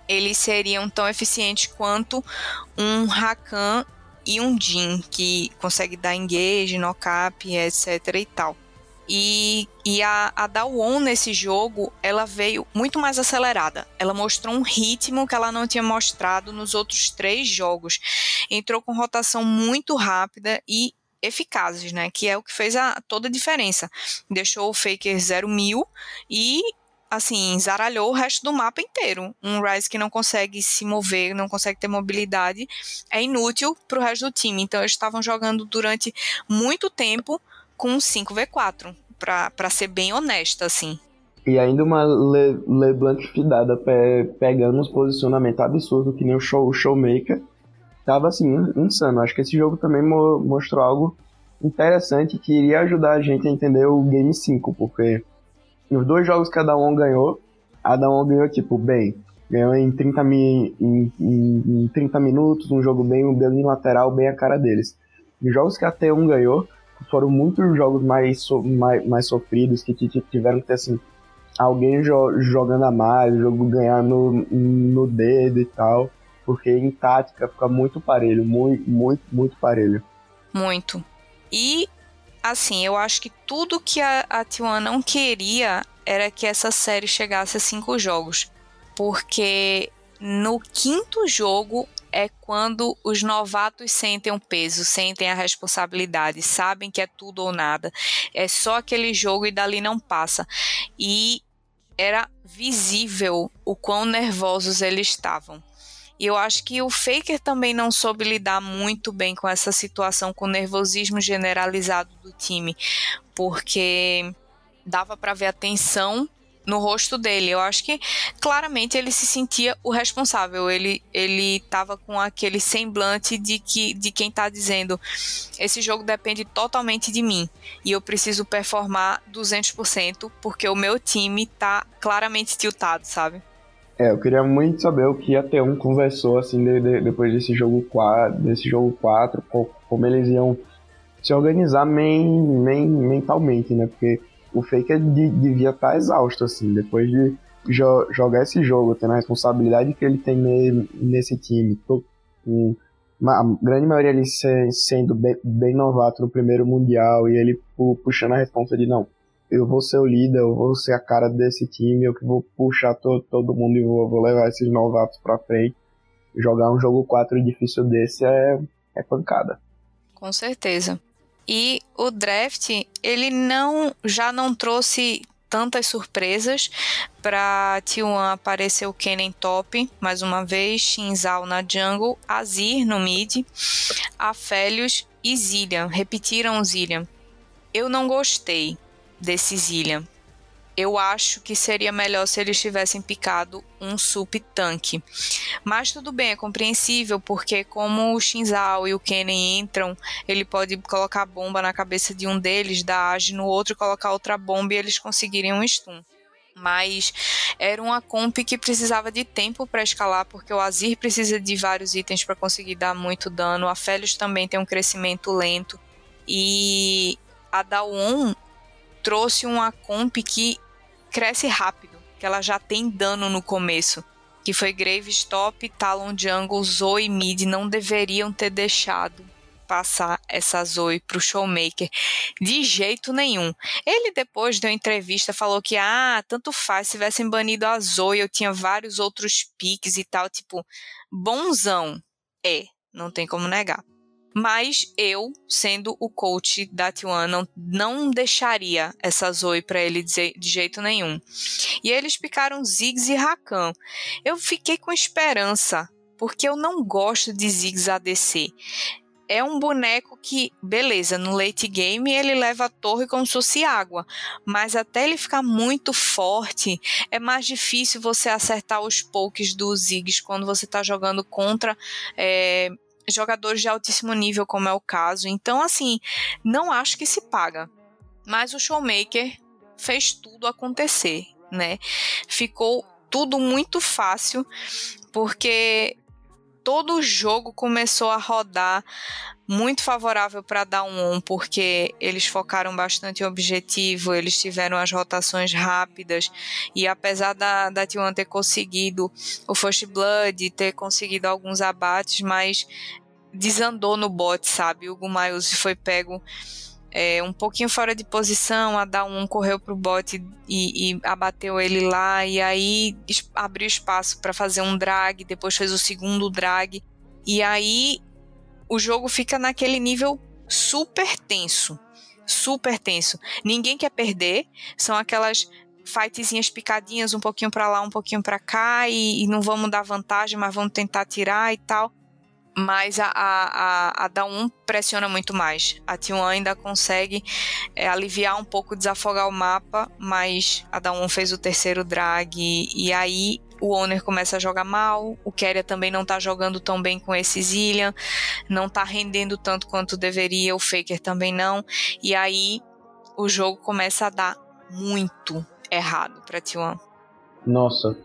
eles seriam tão eficientes quanto um Rakan e um Jin, que consegue dar engage, knock-up, etc e tal. E, e a, a nesse jogo, ela veio muito mais acelerada. Ela mostrou um ritmo que ela não tinha mostrado nos outros três jogos. Entrou com rotação muito rápida e eficazes, né? Que é o que fez a, toda a diferença. Deixou o Faker 0 mil e assim, zaralhou o resto do mapa inteiro. Um Rise que não consegue se mover, não consegue ter mobilidade, é inútil pro resto do time. Então eles estavam jogando durante muito tempo com 5v4, pra ser bem honesta, assim. E ainda uma Le LeBlanc fidada pe pegando uns posicionamentos absurdos, que nem o, show, o Showmaker. Tava assim, insano. Acho que esse jogo também mo mostrou algo interessante que iria ajudar a gente a entender o Game 5, porque nos dois jogos que a Dawn ganhou, a Dawn ganhou, tipo, bem, ganhou em 30, mi, em, em, em 30 minutos, um jogo bem, bem lateral, bem a cara deles. Os jogos que a T1 ganhou foram muitos jogos mais, so, mais, mais sofridos, que tiveram que ter, assim, alguém jo jogando a mais, o jogo ganhar no, no dedo e tal, porque em tática fica muito parelho, muito, muito, muito parelho. Muito. E assim, eu acho que tudo que a, a T1 não queria era que essa série chegasse a cinco jogos. Porque no quinto jogo é quando os novatos sentem o peso, sentem a responsabilidade, sabem que é tudo ou nada. É só aquele jogo e dali não passa. E era visível o quão nervosos eles estavam. E eu acho que o Faker também não soube lidar muito bem com essa situação, com o nervosismo generalizado do time, porque dava para ver a tensão no rosto dele. Eu acho que claramente ele se sentia o responsável. Ele ele estava com aquele semblante de que de quem está dizendo: esse jogo depende totalmente de mim e eu preciso performar 200% porque o meu time está claramente tiltado, sabe? É, eu queria muito saber o que a T1 conversou assim de, de, depois desse jogo 4, desse jogo 4, como eles iam se organizar men, men, mentalmente, né? Porque o Faker de, devia estar tá exausto, assim, depois de jo jogar esse jogo, tendo a responsabilidade que ele tem ne, nesse time. Tô, um, a grande maioria ali se, sendo bem, bem, novato no primeiro Mundial e ele puxando a responsa de não, eu vou ser o líder, eu vou ser a cara desse time, eu que vou puxar to todo mundo e vou, vou, levar esses novatos pra frente. Jogar um jogo 4 difícil desse é, é pancada. Com certeza. E o draft, ele não já não trouxe tantas surpresas. Para T1 apareceu Kennen top, mais uma vez, Shinzal na jungle, Azir no mid, Afélios e Zillian. Repetiram Zillian. Eu não gostei desse Zillian. Eu acho que seria melhor se eles tivessem picado um sup tanque. Mas tudo bem, é compreensível, porque como o Shinzal e o Kennen entram, ele pode colocar bomba na cabeça de um deles, dar age no outro, colocar outra bomba e eles conseguirem um stun. Mas era uma comp que precisava de tempo para escalar, porque o Azir precisa de vários itens para conseguir dar muito dano, a Felios também tem um crescimento lento, e a Dawn trouxe uma comp que cresce rápido, que ela já tem dano no começo. Que foi Graves top, Talon Jungle, Zoe mid, não deveriam ter deixado passar essa Zoe pro Showmaker de jeito nenhum. Ele depois deu entrevista, falou que ah, tanto faz, se tivessem banido a Zoe, eu tinha vários outros piques e tal, tipo, bonzão. É, não tem como negar. Mas eu, sendo o coach da T1, não, não deixaria essa Zoe para ele de, de jeito nenhum. E eles picaram Ziggs e Rakan. Eu fiquei com esperança, porque eu não gosto de Ziggs ADC é um boneco que, beleza, no late game ele leva a torre como se fosse água, mas até ele ficar muito forte, é mais difícil você acertar os pokes dos Ziggs quando você está jogando contra é, jogadores de altíssimo nível, como é o caso. Então, assim, não acho que se paga. Mas o Showmaker fez tudo acontecer, né? Ficou tudo muito fácil, porque todo o jogo começou a rodar muito favorável para dar um on, porque eles focaram bastante em objetivo, eles tiveram as rotações rápidas, e apesar da, da T1 ter conseguido o First Blood, ter conseguido alguns abates, mas desandou no bot, sabe? O Gumayusi foi pego é, um pouquinho fora de posição, a dar um correu pro bot e, e abateu ele lá, e aí abriu espaço para fazer um drag, depois fez o segundo drag, e aí o jogo fica naquele nível super tenso. Super tenso. Ninguém quer perder. São aquelas fightzinhas picadinhas, um pouquinho para lá, um pouquinho para cá, e, e, não vamos dar vantagem, mas vamos tentar tirar e tal. Mas a, a, a, a da 1 pressiona muito mais. A T1 ainda consegue é, aliviar um pouco, desafogar o mapa, mas a da 1 fez o terceiro drag, e, e aí o owner começa a jogar mal, o Keria também não tá jogando tão bem com esse Zillian, não tá rendendo tanto quanto deveria, o Faker também não, e aí o jogo começa a dar muito errado pra T1. Nossa,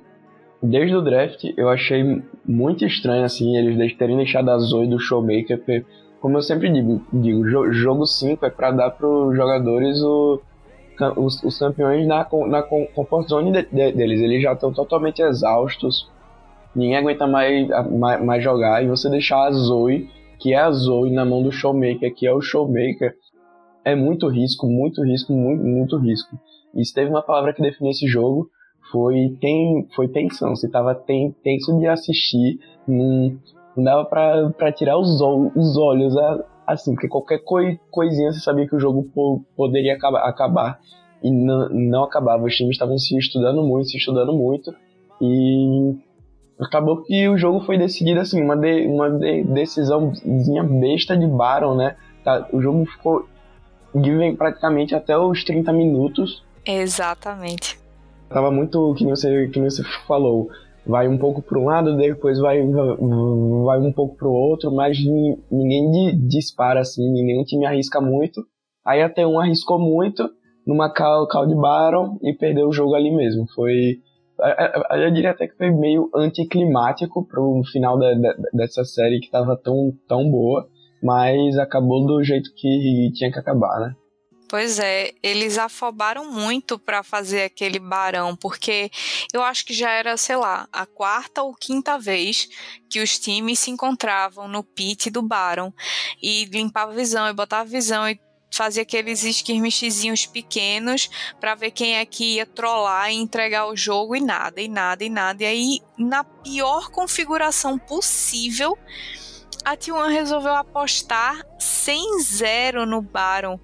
desde o draft eu achei muito estranho assim eles terem deixado a Zoe do Showmaker, porque, como eu sempre digo, digo jogo 5 é para dar pros jogadores o os, os campeões na, na comfort zone de, de, deles. Eles já estão totalmente exaustos. Ninguém aguenta mais, mais, mais, jogar. E você deixar a Zoe, que é a Zoe, na mão do Showmaker, que é o Showmaker, é muito risco, muito risco, muito, muito risco. Se teve uma palavra que define esse jogo, foi, tem, foi tensão. Você tava ten, tenso de assistir, não, dava pra, pra tirar os, os olhos assim, porque qualquer coi, coisinha você sabia que o jogo po, poderia acabar, acabar e não, acabava. Os times estavam se estudando muito, se estudando muito e acabou que o jogo foi decidido assim, uma, de, uma de, decisãozinha besta de Baron, né? Tá, o jogo ficou praticamente até os 30 minutos. Exatamente. Tava muito, que nem você, que nem você falou, vai um pouco para um lado, depois vai, vai um pouco para o outro, mas ninguém dispara assim, nenhum time arrisca muito. Aí até um arriscou muito numa call de Baron e perdeu o jogo ali mesmo. Foi. Eu diria até que foi meio anticlimático pro final da, da, dessa série que tava tão, tão boa, mas acabou do jeito que tinha que acabar, né? Pois é, eles afobaram muito para fazer aquele barão, porque eu acho que já era, sei lá, a quarta ou quinta vez que os times se encontravam no pit do barão e limpava a visão e botava a visão e fazia aqueles skirmishzinhos pequenos para ver quem é que ia trollar e entregar o jogo e nada, e nada, e nada. E aí, na pior configuração possível, a T1 resolveu apostar 100-0 no Baron.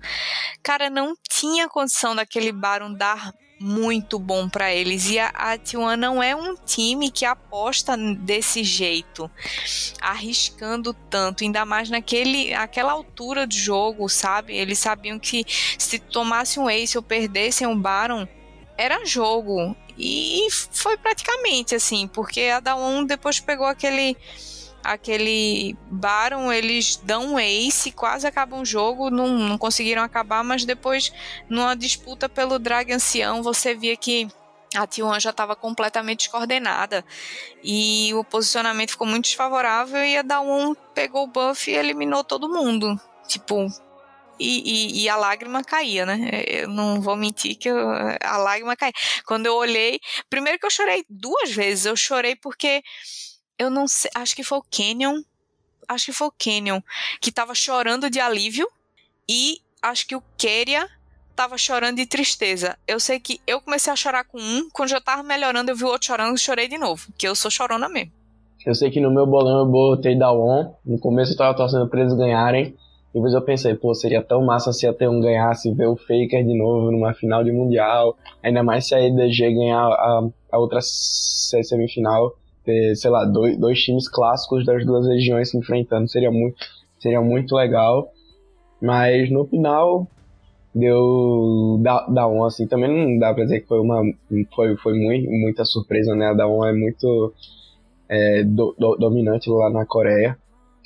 Cara, não tinha condição daquele Baron dar muito bom para eles. E a, a T1 não é um time que aposta desse jeito, arriscando tanto, ainda mais naquele aquela altura de jogo, sabe? Eles sabiam que se tomasse um ace ou perdessem um Baron, era jogo. E foi praticamente assim, porque a Dawn depois pegou aquele aquele Baron, eles dão um ace, quase acabam o jogo, não, não conseguiram acabar, mas depois, numa disputa pelo Drag Ancião, você via que a T1 já estava completamente descoordenada e o posicionamento ficou muito desfavorável e a Dawn pegou o buff e eliminou todo mundo. Tipo, e, e, e, a lágrima caía, né? Eu não vou mentir que eu, a lágrima caía. Quando eu olhei, primeiro que eu chorei duas vezes, eu chorei porque eu não sei, acho que foi o Canyon, acho que foi o Canyon, que tava chorando de alívio e acho que o Keria tava chorando de tristeza. Eu sei que eu comecei a chorar com um, quando já tava melhorando, eu vi o outro chorando e chorei de novo, que eu sou chorona mesmo. Eu sei que no meu bolão eu botei da On, no começo eu tava torcendo pra eles ganharem, depois eu pensei, pô, seria tão massa se a T1 ganhasse, ver o Faker de novo numa final de Mundial, ainda mais se a EDG ganhar a, a outra semifinal ter, sei lá, dois, dois times clássicos das duas regiões se enfrentando. Seria muito, seria muito legal. Mas no final deu da, da on assim, também não dá pra dizer que foi uma foi, foi muito, muita surpresa, né? A da on é muito é, do, do, dominante lá na Coreia.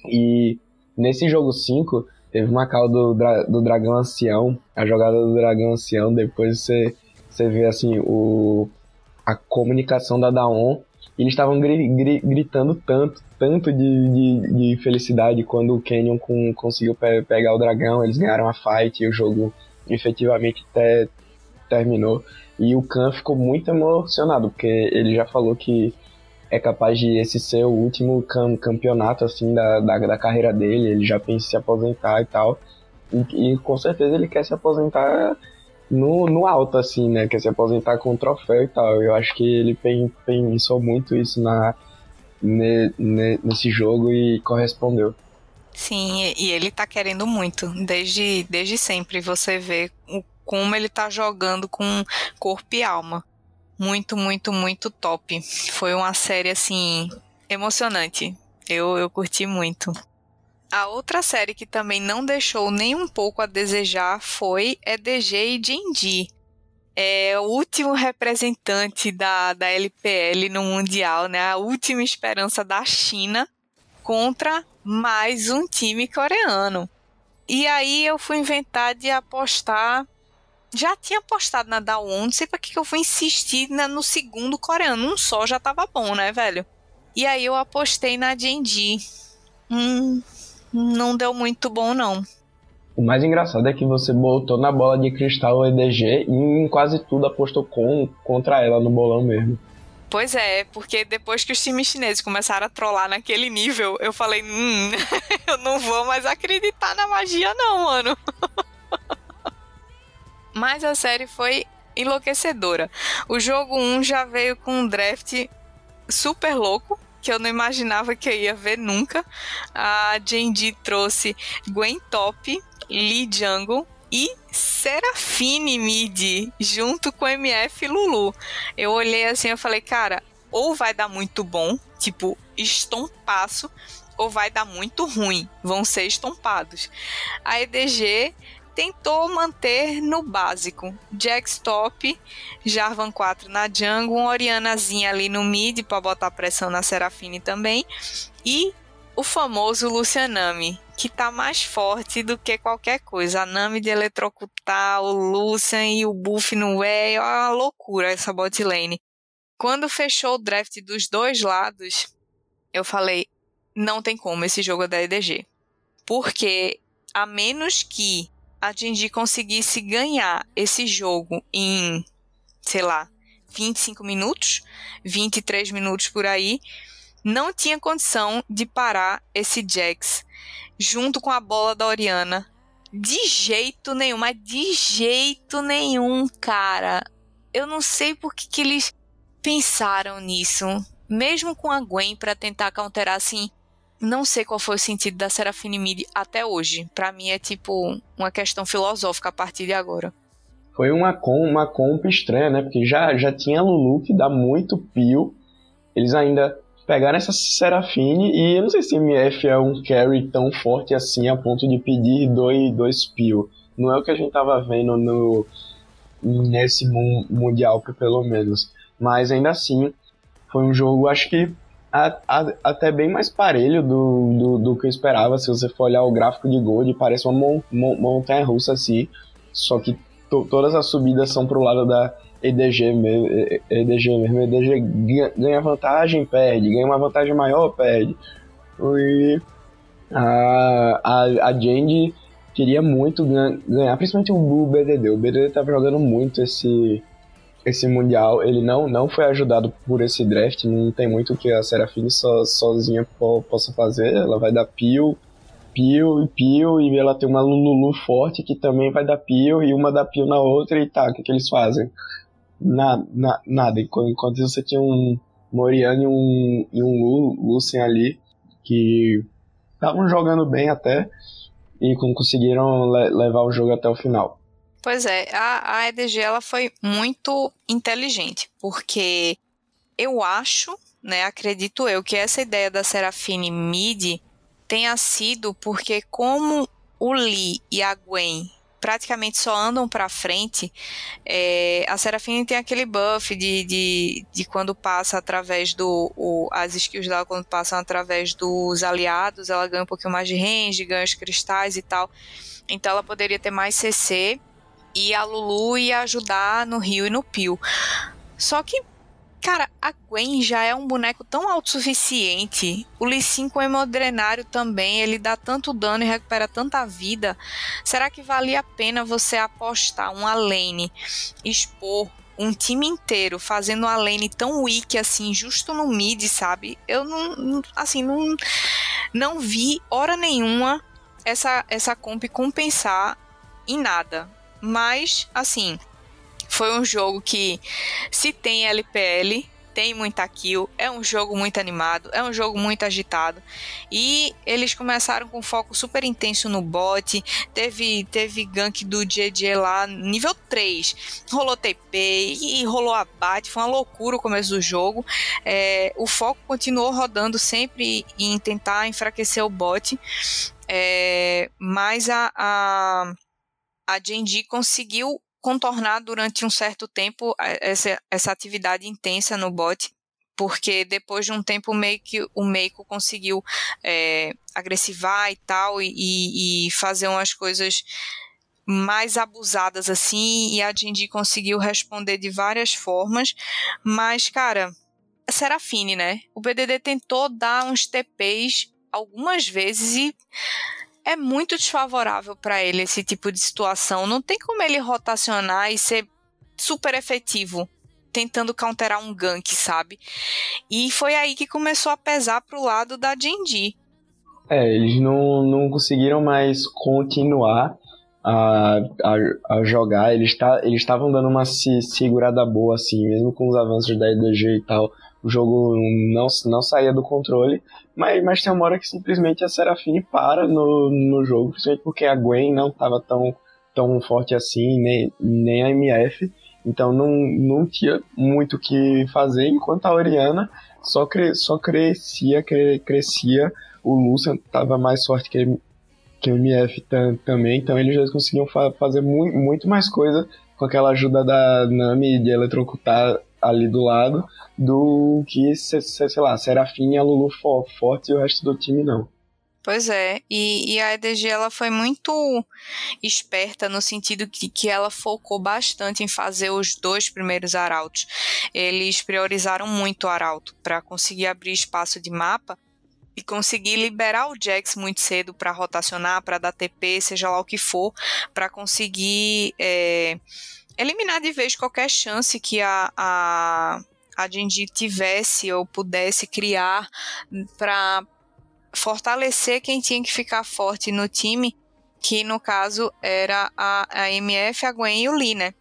E nesse jogo 5 teve uma call do, do Dragão Ancião, a jogada do Dragão Ancião, depois você, você vê assim o a comunicação da Daon eles estavam gri gri gritando tanto, tanto de, de, de, felicidade quando o Canyon com, conseguiu pe pegar o dragão, eles ganharam a fight e o jogo efetivamente até terminou. E o Khan ficou muito emocionado, porque ele já falou que é capaz de esse ser o último cam campeonato assim da, da, da, carreira dele, ele já pensa em se aposentar e tal. E, e com certeza ele quer se aposentar no, no alto, assim, né? Quer se aposentar com um troféu e tal. Eu acho que ele pensou muito isso na, ne, ne, nesse jogo e correspondeu. Sim, e ele tá querendo muito, desde, desde sempre. Você vê o como ele tá jogando com corpo e alma. Muito, muito, muito top. Foi uma série, assim, emocionante. Eu, eu curti muito. A outra série que também não deixou nem um pouco a desejar foi EDG e D&D. É o último representante da, da LPL no Mundial, né? A última esperança da China contra mais um time coreano. E aí eu fui inventar de apostar. Já tinha apostado na Dawon, não sei pra que eu fui insistir na, no segundo coreano. Um só já tava bom, né, velho? E aí eu apostei na Genji. Hum, não deu muito bom, não. O mais engraçado é que você botou na bola de cristal o EDG e em quase tudo apostou com, contra ela no bolão mesmo. Pois é, porque depois que os times chineses começaram a trollar naquele nível, eu falei, hum, eu não vou mais acreditar na magia não, mano. Mas a série foi enlouquecedora. O jogo 1 já veio com um draft super louco, que eu não imaginava que eu ia ver nunca. A Genji trouxe Gwen Top, Lee Jungle e Serafine Mid junto com MF Lulu. Eu olhei assim e falei, cara, ou vai dar muito bom, tipo, estompaço, ou vai dar muito ruim, vão ser estompados. A EDG tentou manter no básico. Jackstop, Jarvan 4 na jungle, uma Orianazinha ali no mid para botar pressão na Serafine também. E o famoso Lucianami, que tá mais forte do que qualquer coisa. A Nami de eletrocutar, o Lucian e o buff no E, é uma loucura essa bot lane. Quando fechou o draft dos dois lados, eu falei, não tem como esse jogo é da EDG. Porque a menos que a Genji conseguisse ganhar esse jogo em, sei lá, 25 minutos, 23 minutos por aí, não tinha condição de parar esse Jax junto com a bola da Oriana. De jeito nenhum, mas de jeito nenhum, cara. Eu não sei por que, que eles pensaram nisso. Mesmo com a Gwen para tentar counterar assim, não sei qual foi o sentido da Serafine Mid até hoje. Para mim é tipo uma questão filosófica a partir de agora. Foi uma, com, uma comp estranha, né? Porque já, já tinha Lulu que dá muito pio. Eles ainda pegaram essa Serafine e eu não sei se MF é um carry tão forte assim a ponto de pedir dois, dois pio. Não é o que a gente tava vendo no nesse mundial pelo menos, mas ainda assim foi um jogo acho que a, a, até bem mais parelho do, do, do, que eu esperava. Se você for olhar o gráfico de Gold, parece uma mon, mon, montanha russa assim, só que to, todas as subidas são pro lado da EDG mesmo, EDG mesmo, EDG ganha vantagem, perde, ganha uma vantagem maior, perde. E a, a, a Jandy queria muito ganhar, principalmente o BDD. O BDD estava jogando muito esse, esse Mundial. Ele não, não foi ajudado por esse draft, não tem muito que a Serafine so, sozinha po, possa fazer. Ela vai dar peel, peel e peel, e ela tem uma Lulu forte que também vai dar peel, e uma dá peel na outra, e tá, o que, que eles fazem? na, na, nada. Enquanto você tinha um Moriano e um, e um Lucien ali que estavam jogando bem até e conseguiram le levar o jogo até o final. Pois é, a, a EDG ela foi muito inteligente, porque eu acho, né, acredito eu, que essa ideia da Serafine mid tenha sido porque como o Lee e a Gwen praticamente só andam para frente, é, a Serafine tem aquele buff de, de, de quando passa através do. O, as skills dela, quando passam através dos aliados, ela ganha um pouquinho mais de range, ganha os cristais e tal. Então ela poderia ter mais CC e a Lulu ia ajudar no Rio e no Pio. Só que Cara, a Gwen já é um boneco tão autossuficiente. O Lee Sin com hemodrenário também, ele dá tanto dano e recupera tanta vida. Será que valia a pena você apostar uma lane, expor um time inteiro fazendo uma lane tão weak assim, justo no mid, sabe? Eu não, assim, não, não vi hora nenhuma essa, essa comp compensar em nada. Mas, assim, foi um jogo que, se tem LPL, tem muita kill, é um jogo muito animado, é um jogo muito agitado. E eles começaram com foco super intenso no bot, teve, teve gank do GG lá, nível 3, rolou TP e rolou abate, foi uma loucura o começo do jogo. É, o foco continuou rodando sempre em tentar enfraquecer o bot, é, mas a, a, a Genji conseguiu contornar durante um certo tempo essa, essa atividade intensa no bot, porque depois de um tempo meio que o Meiko conseguiu é, agressivar e tal, e, e, fazer umas coisas mais abusadas assim, e a Jinji conseguiu responder de várias formas, mas, cara, Serafine, né? O BDD tentou dar uns TPs algumas vezes e é muito desfavorável para ele esse tipo de situação. Não tem como ele rotacionar e ser super efetivo tentando counterar um gank, sabe? E foi aí que começou a pesar pro lado da Genji. É, eles não, não conseguiram mais continuar a, a, a jogar. Eles tá, estavam dando uma se, segurada boa, assim, mesmo com os avanços da EDG e tal o jogo não, não saía do controle, mas, mas tem uma hora que simplesmente a Serafine para no, no jogo, principalmente porque a Gwen não estava tão, tão forte assim, nem, nem a MF, então não, não tinha muito o que fazer, enquanto a Oriana só, cre, só crescia, cre, crescia, o Lucian estava mais forte que, que o MF também, então eles já conseguiam fa fazer mu muito mais coisa com aquela ajuda da Nami de eletrocutar ali do lado do que, sei lá, Serafim e a Lulu fortes e o resto do time não. Pois é, e, e, a EDG ela foi muito esperta no sentido que, que ela focou bastante em fazer os dois primeiros arautos. Eles priorizaram muito o arauto para conseguir abrir espaço de mapa e conseguir liberar o Jax muito cedo para rotacionar, para dar TP, seja lá o que for, para conseguir é, eliminar de vez qualquer chance que a, a, a Genji tivesse ou pudesse criar para fortalecer quem tinha que ficar forte no time, que no caso era a, a MF, a Gwen e o Lee, né?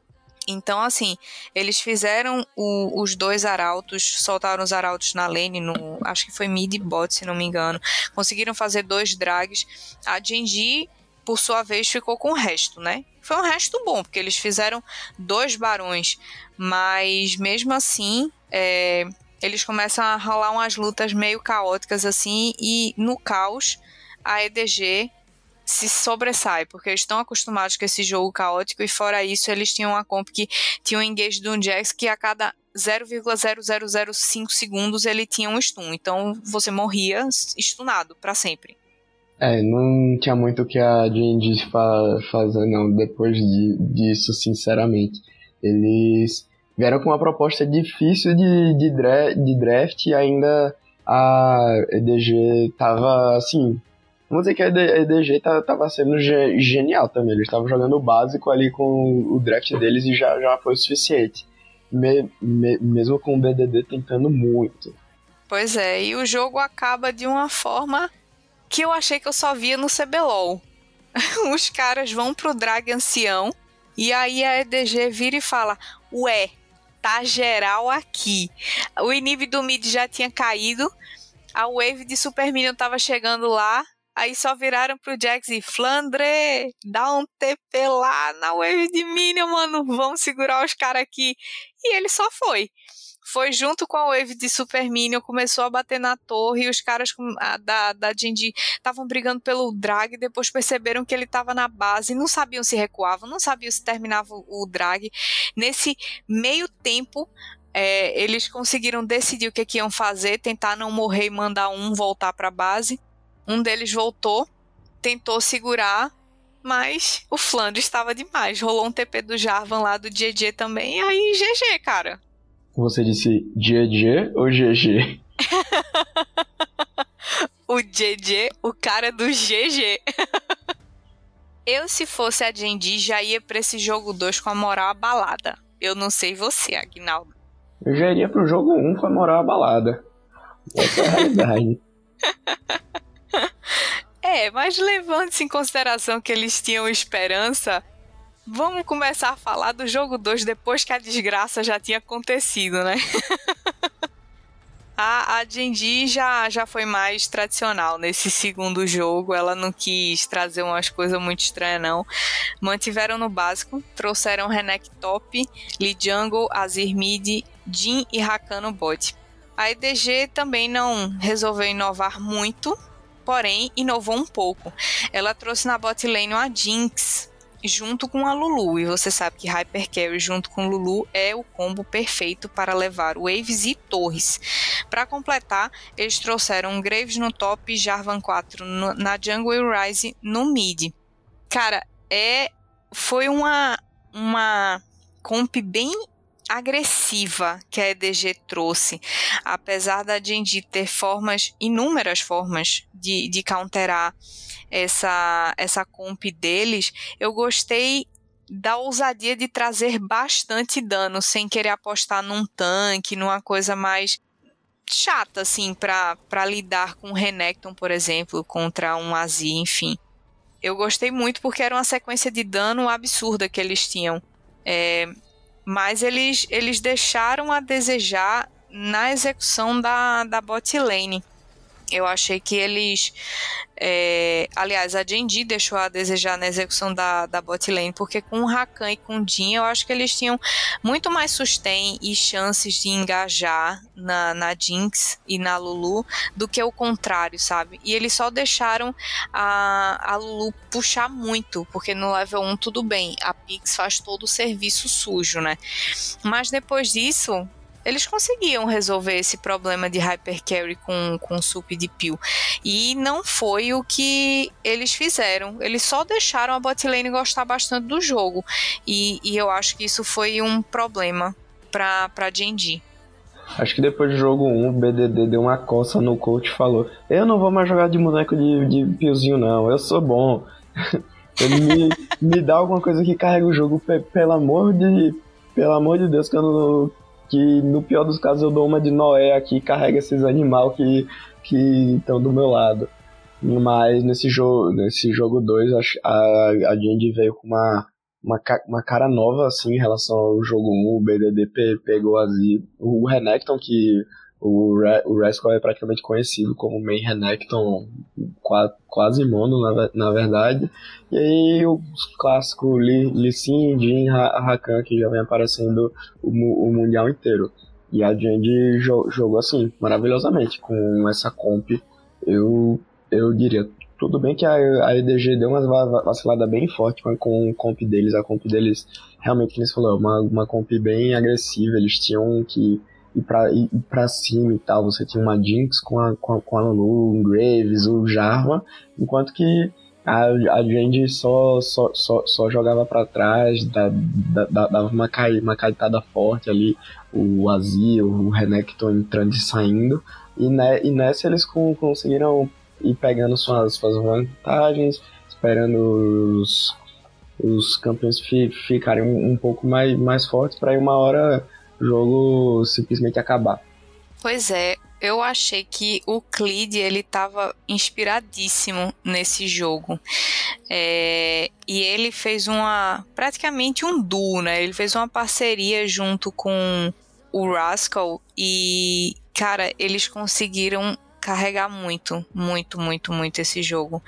Então, assim, eles fizeram o, os dois arautos, soltaram os arautos na lane, no, acho que foi mid bot, se não me engano. Conseguiram fazer dois drags. A Genji, por sua vez, ficou com o resto, né? Foi um resto bom, porque eles fizeram dois barões, mas mesmo assim, é, eles começam a rolar umas lutas meio caóticas assim, e no caos, a EDG se sobressai, porque eles estão acostumados com esse jogo caótico, e fora isso, eles tinham uma comp que tinha um engage do Jax que a cada 0,0005 segundos ele tinha um stun, então você morria stunado para sempre. É, não tinha muito o que a D&D fa fazer não, depois de, disso, sinceramente. Eles vieram com uma proposta difícil de, de, dra de draft e ainda a EDG tava, assim, vamos dizer que a EDG tava sendo ge genial também. Eles estavam jogando o básico ali com o draft deles e já, já foi o suficiente. Me, me, mesmo com o BDD tentando muito. Pois é, e o jogo acaba de uma forma que eu achei que eu só via no CBLOL. Os caras vão pro drag ancião e aí a EDG vira e fala: Ué, tá geral aqui. O inib do mid já tinha caído, a wave de Super Minion tava chegando lá. Aí só viraram pro Jax e Flandre, dá um TP lá na wave de Minion, mano. Vamos segurar os caras aqui. E ele só foi foi junto com a wave de Super Minion, começou a bater na torre e os caras da, da Jinji estavam brigando pelo drag, depois perceberam que ele estava na base, não sabiam se recuavam, não sabiam se terminava o drag. Nesse meio tempo, é, eles conseguiram decidir o que, que, iam fazer, tentar não morrer e mandar um voltar para a base. Um deles voltou, tentou segurar, mas o Flandre estava demais. Rolou um TP do Jarvan lá do GG também, e aí GG, cara. Você disse GG ou GG? o GG, o cara do GG. Eu, se fosse a Genji, já ia pra esse jogo 2 com a moral abalada. Eu não sei você, Agnaldo. Eu já iria pro jogo 1 um com a moral abalada. Essa é a realidade. é, mas levando-se em consideração que eles tinham esperança, Vamos começar a falar do jogo 2 depois que a desgraça já tinha acontecido, né? A, a Genji já, já foi mais tradicional nesse segundo jogo. Ela não quis trazer umas coisas muito estranhas, não. Mantiveram no básico, trouxeram Renek Top, Lee Jungle, Azir Mid, Jin e Rakan no bot. A EDG também não resolveu inovar muito, porém inovou um pouco. Ela trouxe na bot lane uma Jinx, junto com a Lulu. E você sabe que Hyper Carry junto com Lulu é o combo perfeito para levar Waves e Torres. Para completar, eles trouxeram Graves no top e Jarvan 4 no, na jungle e Ryze no mid. Cara, é foi uma uma comp bem agressiva que a EDG trouxe, apesar da Genji ter formas, inúmeras formas de, de counterar essa, essa comp deles, eu gostei da ousadia de trazer bastante dano, sem querer apostar num tanque, numa coisa mais chata, assim, para lidar com o Renekton, por exemplo, contra um Azir, enfim. Eu gostei muito porque era uma sequência de dano absurda que eles tinham. É, mas eles, eles deixaram a desejar na execução da, da bot lane. Eu achei que eles. É, aliás, a Genji deixou a desejar na execução da, da bot lane, porque com o Rakan e com o Jin, eu acho que eles tinham muito mais sustain e chances de engajar na, na Jinx e na Lulu do que o contrário, sabe? E eles só deixaram a, a Lulu puxar muito, porque no level 1 tudo bem, a Pix faz todo o serviço sujo, né? Mas depois disso, eles conseguiam resolver esse problema de hypercarry com, com sup de peel. E não foi o que eles fizeram. Eles só deixaram a botlane gostar bastante do jogo. E, e eu acho que isso foi um problema para pra D&D. Acho que depois do jogo 1, o BDD deu uma coça no coach e falou: Eu não vou mais jogar de boneco de, de piozinho, não. Eu sou bom. me, me dá alguma coisa que carrega o jogo, pelo amor de. Pelo amor de Deus, que eu não, que no pior dos casos eu dou uma de Noé aqui e carrega esses animais que que estão do meu lado. Mas nesse jogo, nesse jogo 2, a, a Jandy veio com uma, uma, uma cara nova assim em relação ao jogo 1. Um, o BDD pegou as, o Renekton que o, o Rascal é praticamente conhecido como main Renekton, quase mono na, na verdade. E aí o clássico Lee Sin, Jin, Rakan, que já vem aparecendo o, o mundial inteiro. E a Jandy jogou assim, maravilhosamente, com essa comp. Eu, eu diria, tudo bem que a, a EDG deu uma vacilada bem forte com, com o comp deles. A comp deles, realmente, como você falou, é uma, uma comp bem agressiva. Eles tinham que ir pra, ir pra cima e tal. Você tinha uma Jinx com a, com a, com a Lulu, o Graves, o Jarvan, enquanto que a, a gente só, só, só, só jogava para trás, dava uma, cai, uma caitada forte ali, o Azir, o Renekton entrando e saindo, e, ne, e nessa eles com, conseguiram ir pegando suas, suas vantagens, esperando os, os campeões fi, ficarem um, um pouco mais, mais fortes para uma hora jogo simplesmente acabar. Pois é, eu achei que o Clid ele estava inspiradíssimo nesse jogo. É, e ele fez uma praticamente um duo, né? Ele fez uma parceria junto com o Rascal e cara, eles conseguiram carregar muito, muito, muito, muito esse jogo.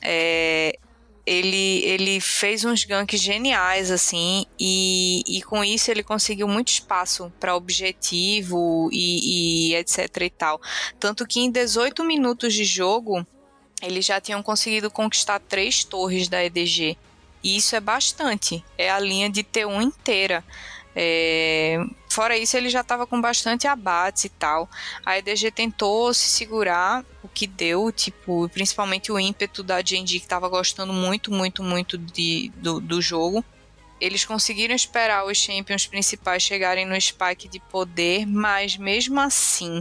É, ele, ele fez uns ganks geniais, assim, e, e com isso ele conseguiu muito espaço para objetivo e, e etc e tal. Tanto que em 18 minutos de jogo, eles já tinham conseguido conquistar três torres da EDG. E isso é bastante, é a linha de T1 inteira. É, fora isso, ele já estava com bastante abates e tal. A EDG tentou se segurar, o que deu, tipo, principalmente o ímpeto da Genji, que estava gostando muito, muito, muito de, do, do jogo. Eles conseguiram esperar os champions principais chegarem no spike de poder, mas mesmo assim,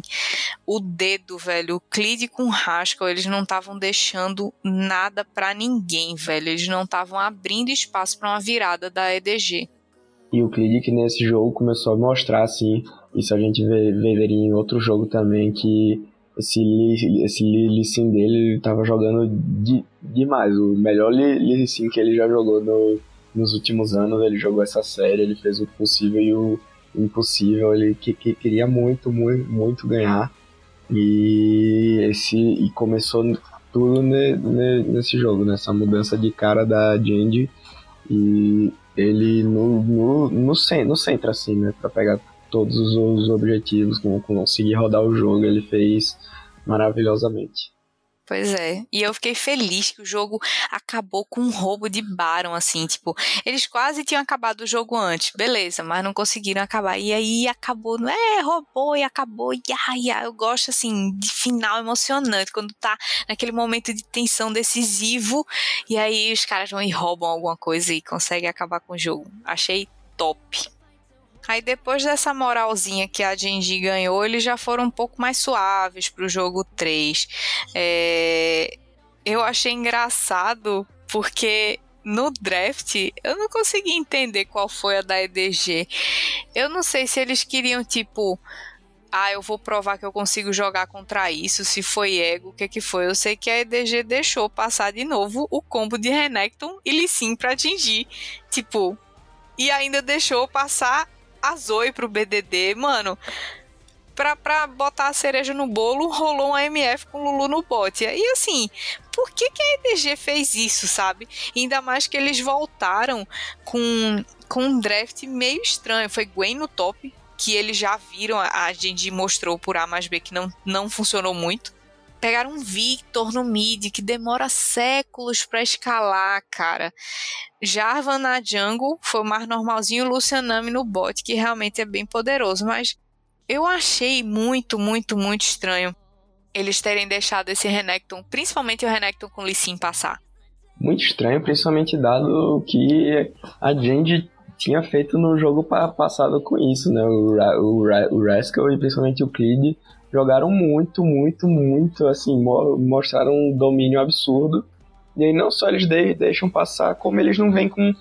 o dedo, velho, o Clid com o Haskell, eles não estavam deixando nada para ninguém, velho. Eles não estavam abrindo espaço para uma virada da EDG. E o Clidic nesse jogo começou a mostrar, assim, isso a gente veria em outro jogo também, que esse Lee, esse Lee Sin dele, ele tava jogando de, demais. O melhor Lee, Lee Sin que ele já jogou no, nos últimos anos, ele jogou essa série, ele fez o possível e o, impossível. Ele que, que queria muito, muito, muito ganhar. E esse e começou tudo ne, ne, nesse jogo, nessa mudança de cara da Genji. E ele no, no, no, centro, no centro, assim, né? Pra pegar todos os objetivos, conseguir rodar o jogo, ele fez maravilhosamente. Pois é. E eu fiquei feliz que o jogo acabou com um roubo de Baron, assim, tipo, eles quase tinham acabado o jogo antes, beleza, mas não conseguiram acabar. E aí acabou, não é, roubou e acabou. E ai, ai, eu gosto, assim, de final emocionante, quando tá naquele momento de tensão decisivo, e aí os caras vão e roubam alguma coisa e conseguem acabar com o jogo. Achei top. Aí depois dessa moralzinha que a Genji ganhou, eles já foram um pouco mais suaves pro jogo 3. É... Eu achei engraçado porque no draft eu não consegui entender qual foi a da EDG. Eu não sei se eles queriam tipo ah, eu vou provar que eu consigo jogar contra isso, se foi ego, o que que foi. Eu sei que a EDG deixou passar de novo o combo de Renekton e Lissin pra atingir, tipo, e ainda deixou passar a Zoe pro BDD, mano. Pra, pra botar a cereja no bolo, rolou um AMF com Lulu no bot. E assim, por que, que a EDG fez isso, sabe? Ainda mais que eles voltaram com, com um draft meio estranho. Foi Gwen no top, que eles já viram, a gente mostrou por A mais B que não, não funcionou muito. Pegaram um Victor no mid que demora séculos para escalar, cara. Jarvan na jungle foi o mais normalzinho, Lucianami no bot, que realmente é bem poderoso, mas eu achei muito, muito, muito estranho eles terem deixado esse Renekton, principalmente o Renekton com Lee passar. Muito estranho, principalmente dado que a Genji tinha feito no jogo passado com isso, né? O, o, o Rascal e principalmente o Creed jogaram muito, muito, muito, assim, mostraram um domínio absurdo. E aí não só eles deixam passar, como eles não vêm com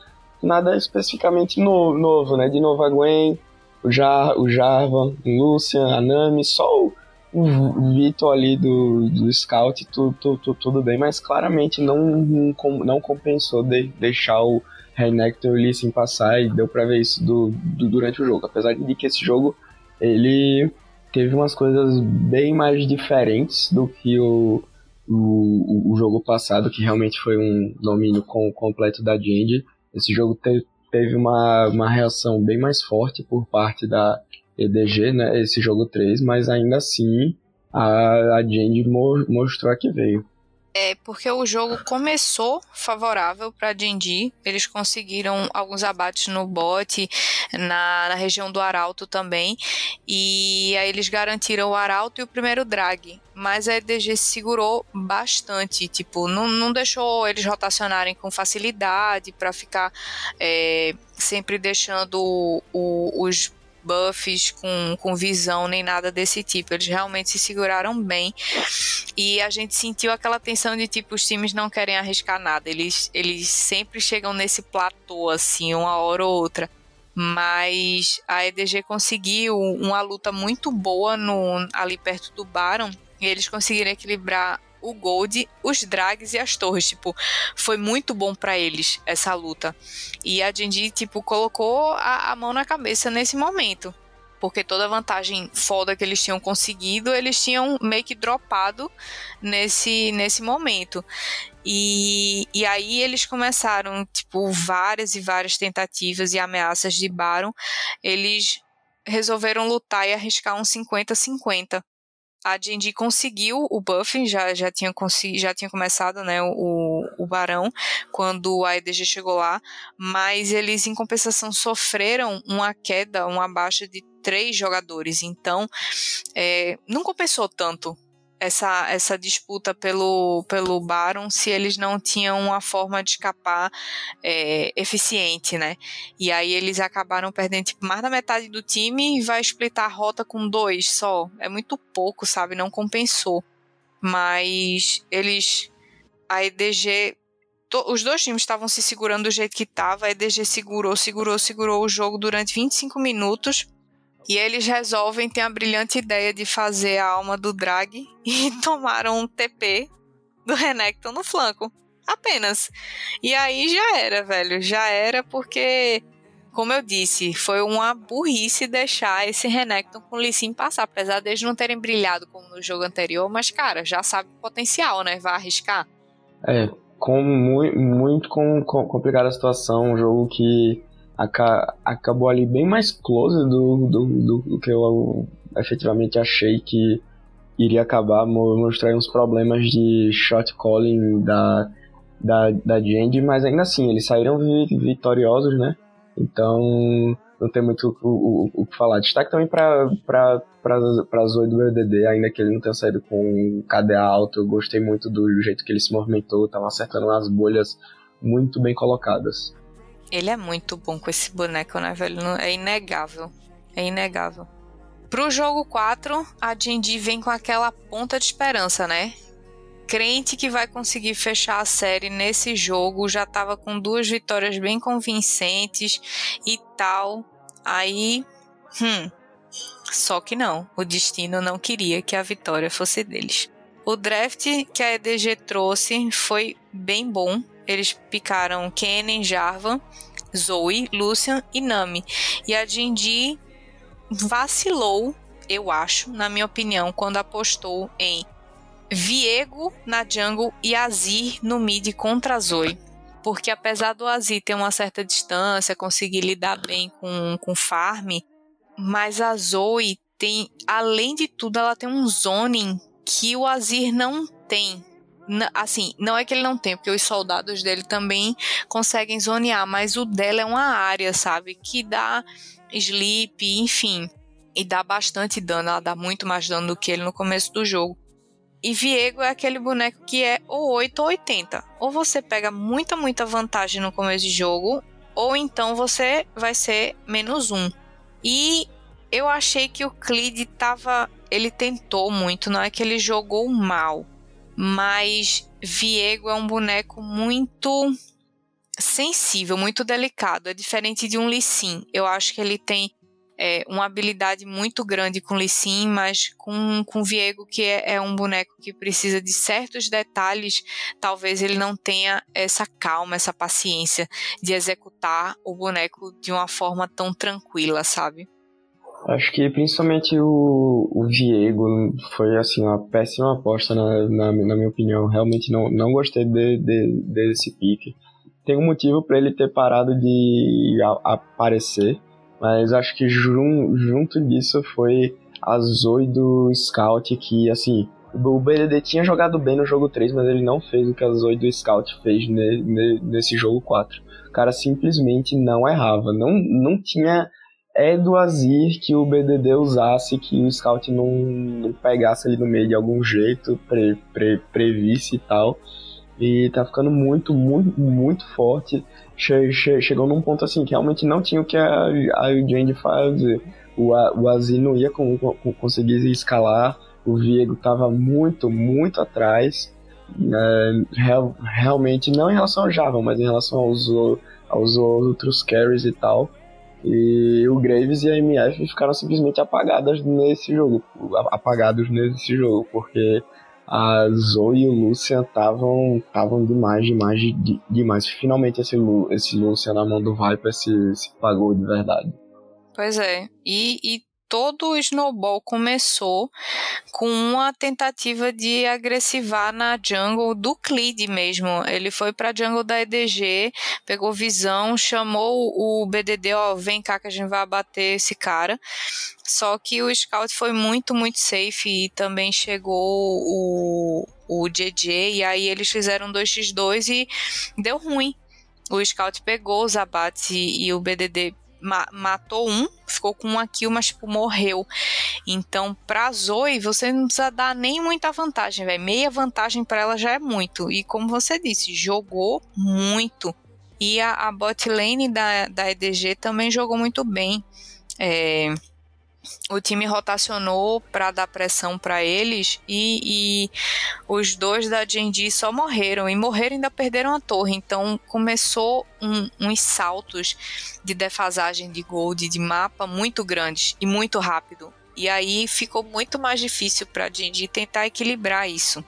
nada especificamente no, novo, né? De novo a Gwen, o, Jar, o Jarvan, o Lucian, a Nami, só o, o Vitor ali do, do Scout, tudo, tudo, tudo bem, mas claramente não, não, compensou de, deixar o Renekton e o Lee Sin passar e deu pra ver isso do, do, durante o jogo. Apesar de que esse jogo ele teve umas coisas bem mais diferentes do que o, o, o jogo passado, que realmente foi um domínio com, completo da Genji. Esse jogo te, teve uma, uma reação bem mais forte por parte da EDG, né, esse jogo 3, mas ainda assim a, a Genji mo, mostrou a que veio. É porque o jogo começou favorável para Dindi. Eles conseguiram alguns abates no bot, na, na, região do Arauto também. E aí eles garantiram o Arauto e o primeiro drag. Mas a EDG segurou bastante. Tipo, não, não deixou eles rotacionarem com facilidade para ficar é, sempre deixando o, os buffs com, com visão nem nada desse tipo. Eles realmente se seguraram bem. E a gente sentiu aquela tensão de tipo, os times não querem arriscar nada. Eles, eles sempre chegam nesse platô, assim, uma hora ou outra. Mas a EDG conseguiu uma luta muito boa no, ali perto do Baron. E eles conseguiram equilibrar o Gold, os drags e as torres. Tipo, foi muito bom para eles essa luta. E a Genji, tipo, colocou a, a mão na cabeça nesse momento porque toda a vantagem foda que eles tinham conseguido, eles tinham meio que dropado nesse, nesse momento. E, e aí eles começaram, tipo, várias e várias tentativas e ameaças de Baron. Eles resolveram lutar e arriscar um 50-50 a Jinji conseguiu o buff, já, já, tinha, já tinha começado né, o, o Barão, quando a EDG chegou lá, mas eles, em compensação, sofreram uma queda, uma baixa de três jogadores, então é, não compensou tanto essa, essa disputa pelo, pelo Baron se eles não tinham uma forma de escapar é, eficiente, né? E aí eles acabaram perdendo tipo, mais da metade do time e vai splitar a rota com dois só. É muito pouco, sabe? Não compensou. Mas eles. A EDG. To, os dois times estavam se segurando do jeito que estava. A EDG segurou, segurou, segurou o jogo durante 25 minutos e eles resolvem ter a brilhante ideia de fazer a alma do drag e tomaram um TP do Renekton no flanco. Apenas. E aí já era, velho. Já era porque como eu disse, foi uma burrice deixar esse Renekton com o Lee Sin passar, apesar deles não terem brilhado como no jogo anterior, mas cara, já sabe o potencial, né? Vai arriscar. É, com muito, muito com, com, complicada a situação, um jogo que aca, acabou ali bem mais close do, do, do, do que eu efetivamente achei que iria acabar, mostrar uns problemas de shot calling da, da, da Genji, mas ainda assim, eles saíram vitoriosos, né? Então, não tem muito o, que falar. Destaque também para para Zoe do BDD, ainda que ele não tenha saído com KDA alto, eu gostei muito do jeito que ele se movimentou, tava acertando as bolhas muito bem colocadas. Ele é muito bom com esse boneco, né, velho? É inegável. É inegável. Pro jogo 4, a Jindy vem com aquela ponta de esperança, né? Crente que vai conseguir fechar a série nesse jogo, já tava com duas vitórias bem convincentes e tal. Aí, hum, só que não, o destino não queria que a vitória fosse deles. O draft que a EDG trouxe foi bem bom. Eles picaram Kennen, Jarvan, Zoe, Lucian e Nami. E a Jinji vacilou, eu acho, na minha opinião, quando apostou em Viego na jungle e Azir no mid contra Zoe. Porque apesar do Azir ter uma certa distância, conseguir lidar bem com, com farm, mas a Zoe tem, além de tudo, ela tem um zoning que o Azir não tem. Assim, não é que ele não tem, porque os soldados dele também conseguem zonear, mas o dela é uma área, sabe? Que dá sleep, enfim. E dá bastante dano, ela dá muito mais dano do que ele no começo do jogo. E Viego é aquele boneco que é ou 8 ou 80. Ou você pega muita, muita vantagem no começo de jogo, ou então você vai ser menos um. E eu achei que o Clid tava. Ele tentou muito, não é que ele jogou mal. Mas Viego é um boneco muito sensível, muito delicado. É diferente de um Lissin. Eu acho que ele tem é, uma habilidade muito grande com Lissin, mas com, com Viego, que é, é, um boneco que precisa de certos detalhes, talvez ele não tenha essa calma, essa paciência de executar o boneco de uma forma tão tranquila, sabe? Acho que principalmente o, o Viego foi assim uma péssima aposta na, na, na minha opinião. Realmente não, não gostei de, de, desse pique tem um motivo para ele ter parado de a, aparecer, mas acho que jun, junto disso foi a Zoe do Scout, que assim, o BDD tinha jogado bem no jogo 3, mas ele não fez o que a Zoe do Scout fez ne, ne, nesse jogo 4. O cara simplesmente não errava, não, não tinha é do Azir que o BDD usasse, que o Scout não, não pegasse ali no meio de algum jeito, pre, pre, previsse e tal. E tá ficando muito, muito, muito forte. Che che chegou num ponto assim que realmente não tinha o que a, a Jane fazer. O, o Azir não ia com, com, conseguir escalar. O Viego tava muito, muito atrás. É, real, realmente, não em relação ao Java, mas em relação aos, aos outros carries e tal. E o Graves e a MF ficaram simplesmente apagadas nesse jogo. Apagados nesse jogo, porque a Zoe e o Lucian estavam demais, demais, de, demais. Finalmente esse, esse Lucian na mão do Viper se, se pagou de verdade. Pois é. E, e todo o snowball começou com uma tentativa de agressivar na jungle do Clid mesmo. Ele foi para a jungle da EDG, pegou visão, chamou o BDD, ó, vem cá que a gente vai abater esse cara. Só que o scout foi muito, muito safe e também chegou o, o JJ e aí eles fizeram 2x2 e deu ruim. O scout pegou os abates e, e o BDD ma matou um, ficou com uma kill, mas tipo, morreu. Então, pra Zoe, você não precisa dar nem muita vantagem, velho. Meia vantagem para ela já é muito. E como você disse, jogou muito. E a, a bot lane da, da EDG também jogou muito bem. É, o time rotacionou para dar pressão para eles e, e, os dois da Genji só morreram e morreram e ainda perderam a torre. Então começou um, uns saltos de defasagem de gold de mapa muito grandes e muito rápido. E aí ficou muito mais difícil para a Genji tentar equilibrar isso.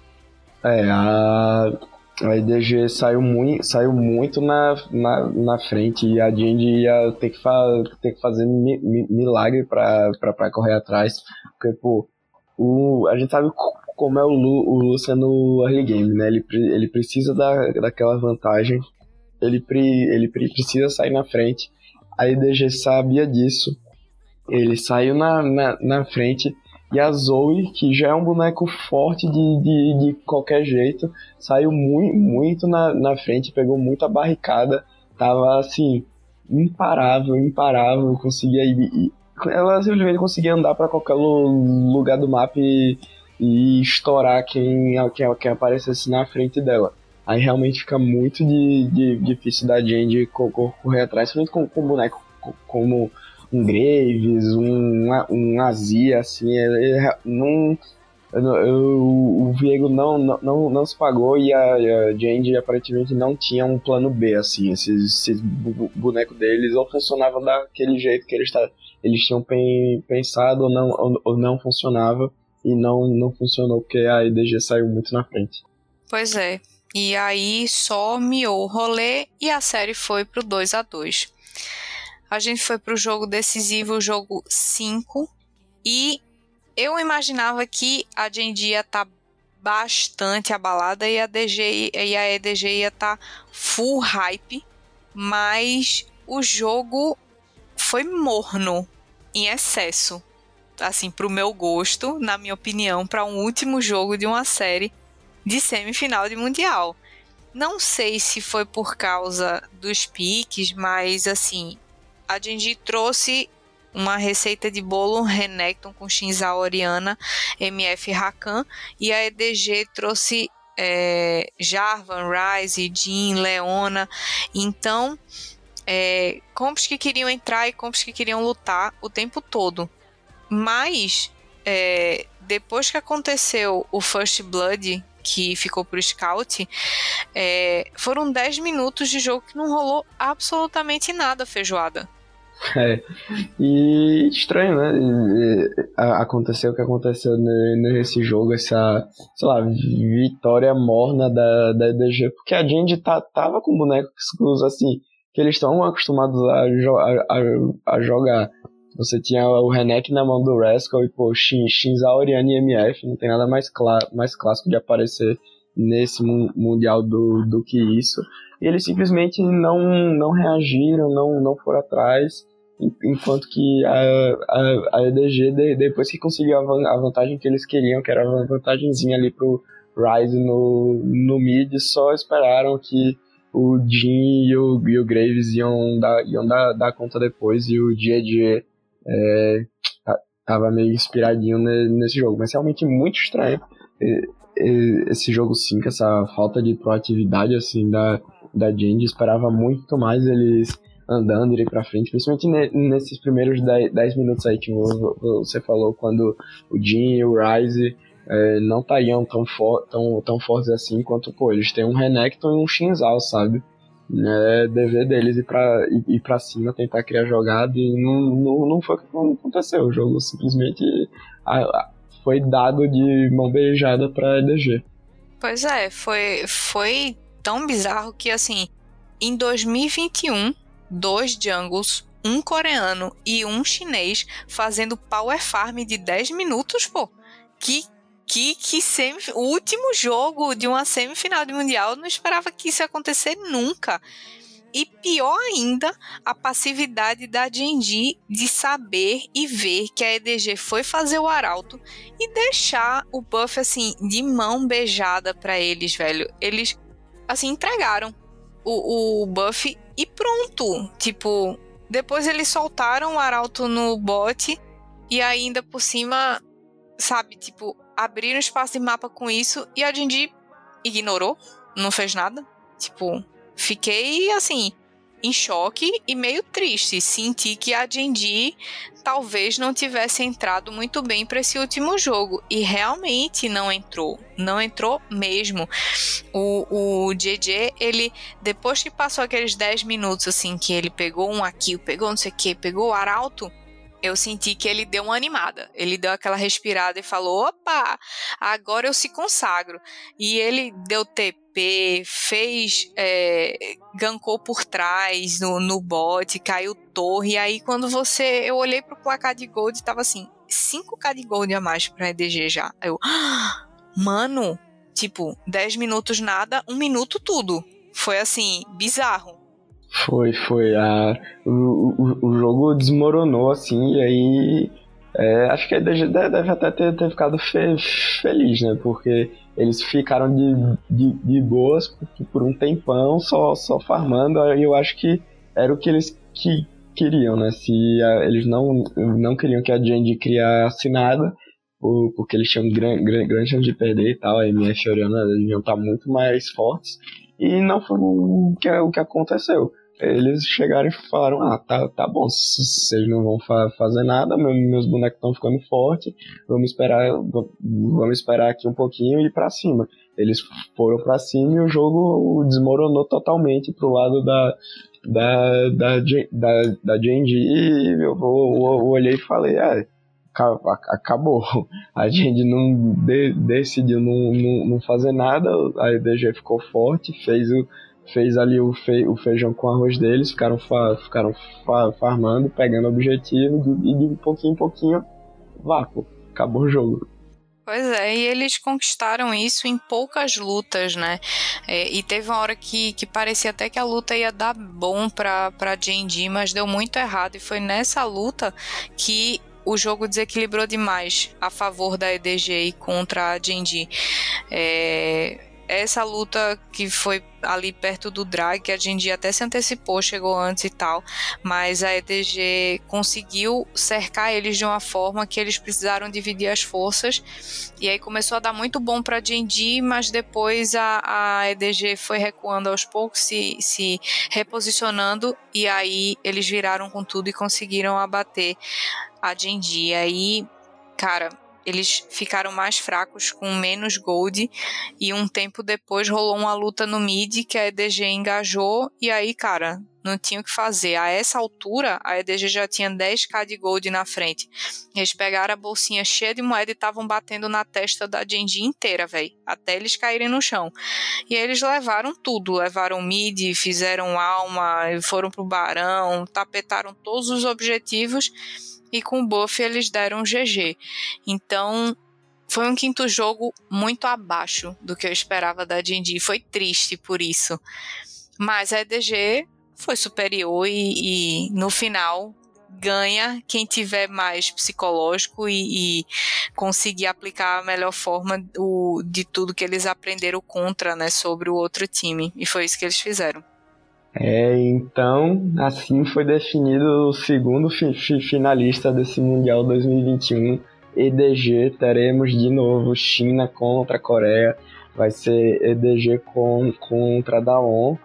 É, a, A IDG saiu muito, saiu muito na, na, na frente e a Jindy ia ter que, fa ter que fazer mi mi milagre pra correr atrás. Porque, pô, o, a gente sabe como é o, Lu, o Lucian no early game, né? Ele, ele precisa da, daquela vantagem, ele, pre, ele precisa sair na frente. A IDG sabia disso, ele saiu na, na, na frente. E a Zoe, que já é um boneco forte de, de, de qualquer jeito, saiu muito, muito na, na frente, pegou muita barricada, tava assim, imparável, imparável, conseguia ir, ela simplesmente conseguia andar para qualquer lugar do mapa e, e estourar quem, quem, quem aparecesse na frente dela. Aí realmente fica muito de, de difícil da Jandy correr atrás, principalmente com, com boneco como um Graves, um, um Azia, assim, ele, não, eu, o Viego não, não, não se pagou e a, a aparentemente não tinha um plano B, assim, esses, esses bonecos deles ou funcionavam daquele jeito que eles, eles tinham pensado ou não, ou, ou não funcionava e não, não funcionou porque a IDG saiu muito na frente. Pois é, e aí só miou o rolê e a série foi pro 2 a 2 a gente foi para o jogo decisivo, o jogo 5, e eu imaginava que a Genji ia tá bastante abalada e a, DG, e a EDG ia estar tá full hype, mas o jogo foi morno em excesso. Assim, pro meu gosto, na minha opinião, para um último jogo de uma série de semifinal de Mundial. Não sei se foi por causa dos piques, mas assim, a Genji trouxe uma receita de bolo Renekton com Shinzao Oriana, MF Rakan, e a EDG trouxe é, Jarvan, Ryze, Jean, Leona. Então, é, comps que queriam entrar e comps que queriam lutar o tempo todo. Mas, é, depois que aconteceu o First Blood, que ficou pro Scout, é, foram 10 minutos de jogo que não rolou absolutamente nada feijoada. É. E estranho, né? Aconteceu o que aconteceu nesse jogo, essa, sei lá, vitória morna da, da EDG, porque a Genji tá, tava com bonecos assim, que eles estão acostumados a, a, a, a, jogar. Você tinha o Renek na mão do Rascal e, pô, Shin, Oriane e MF, não tem nada mais, clá, mais clássico de aparecer nesse mundial do, do que isso. E eles simplesmente não, não reagiram, não, não foram atrás enquanto que a, a, a EDG, depois que conseguiu a, vantagem que eles queriam, que era uma vantagemzinha ali pro Ryze no, no mid, só esperaram que o Jin e o, e o Graves iam dar, iam dar, dar conta depois e o GG é, tava meio inspiradinho nesse jogo. Mas realmente muito estranho esse jogo 5, essa falta de proatividade assim da, da Genji. Esperava muito mais eles andando ir pra frente, principalmente nesses primeiros 10 minutos aí que você falou, quando o Jin e o Ryze é, não estariam tão, tão, tão fortes assim quanto, pô, eles têm um Renekton e um Shinzal, sabe? É dever deles ir pra, ir, pra cima, tentar criar jogada e não, não, não foi o que aconteceu. O jogo simplesmente foi dado de mão beijada pra EDG. Pois é, foi, foi tão bizarro que assim, em 2021 dois jungles, um coreano e um chinês fazendo power farm de 10 minutos, pô. Que que, que semi, o último jogo de uma semifinal de mundial não esperava que isso ia acontecer nunca. E pior ainda, a passividade da Genji de saber e ver que a EDG foi fazer o arauto e deixar o buff assim de mão beijada para eles, velho. Eles assim entregaram o, o buff e pronto. Tipo, depois eles soltaram o arauto no bot e ainda por cima, sabe, tipo, abriram espaço de mapa com isso e a Jinji ignorou, não fez nada. Tipo, fiquei assim, em choque e meio triste. Senti que a Genji talvez não tivesse entrado muito bem para esse último jogo. E realmente não entrou. Não entrou mesmo. O, o JJ, ele, depois que passou aqueles 10 minutos, assim, que ele pegou um aqui, pegou não sei o que, pegou o arauto, eu senti que ele deu uma animada. Ele deu aquela respirada e falou: opa, agora eu se consagro. E ele deu TP, fez. É, gancou por trás no, no bot, caiu torre. E aí, quando você. Eu olhei pro placar de gold tava assim: 5k de gold a mais pra EDG já. Aí eu. Ah, mano, tipo, 10 minutos nada, um minuto tudo. Foi assim, bizarro. Foi, foi. A, o, o, o jogo desmoronou, assim, e aí. É, acho que deve, deve até ter, ter ficado fe, feliz, né? Porque eles ficaram de, de, de boas por, um tempão só, só farmando, e eu acho que era o que eles que, queriam, né? Se a, eles não, não queriam que a Jandy criasse nada, por, porque eles tinham grande, grande chance de perder e tal, a MF e a Oriana deviam estar muito mais fortes, e não foi o que, o que aconteceu eles chegaram e falaram: Ah, tá, tá bom, vocês não vão fa fazer nada, meus bonecos estão ficando fortes, vamos esperar, vamos esperar aqui um pouquinho e ir pra cima. Eles foram para cima e o jogo desmoronou totalmente pro lado da, da, da, da, da e eu, eu, eu olhei e falei: Ah, acabou. A gente não de, decidiu não, não, não, fazer nada, a EDG ficou forte, fez o, fez ali o, fe, o feijão com arroz deles, ficaram, fa, ficaram fa, farmando, pegando objetivo e de pouquinho em pouquinho, vácuo, acabou o jogo. Pois é, e eles conquistaram isso em poucas lutas, né? É, e teve uma hora que, que parecia até que a luta ia dar bom pra, pra J&D, mas deu muito errado. E foi nessa luta que o jogo desequilibrou demais a favor da EDG e contra a J&D. É, essa luta que foi ali perto do drag, que a gente até se antecipou, chegou antes e tal, mas a EDG conseguiu cercar eles de uma forma que eles precisaram dividir as forças, e aí começou a dar muito bom para Genji, mas depois a, a EDG foi recuando aos poucos, se, se reposicionando, e aí eles viraram com tudo e conseguiram abater a Genji. Aí, cara, eles ficaram mais fracos com menos gold e um tempo depois rolou uma luta no mid que a EDG engajou e aí, cara, não tinha o que fazer. A essa altura, a EDG já tinha 10k de gold na frente. Eles pegaram a bolsinha cheia de moeda e estavam batendo na testa da Genji inteira, velho, até eles caírem no chão. E aí eles levaram tudo, levaram mid, fizeram alma, foram pro barão, tapetaram todos os objetivos e com o buff eles deram GG. Então, foi um quinto jogo muito abaixo do que eu esperava da D&D. Foi triste por isso. Mas a EDG foi superior e, e no final ganha quem tiver mais psicológico e, e, conseguir aplicar a melhor forma de tudo que eles aprenderam contra, né, sobre o outro time. E foi isso que eles fizeram. É, então, assim foi definido o segundo fi fi finalista desse Mundial 2021. EDG, teremos de novo China contra Coreia, vai ser EDG com, contra Daon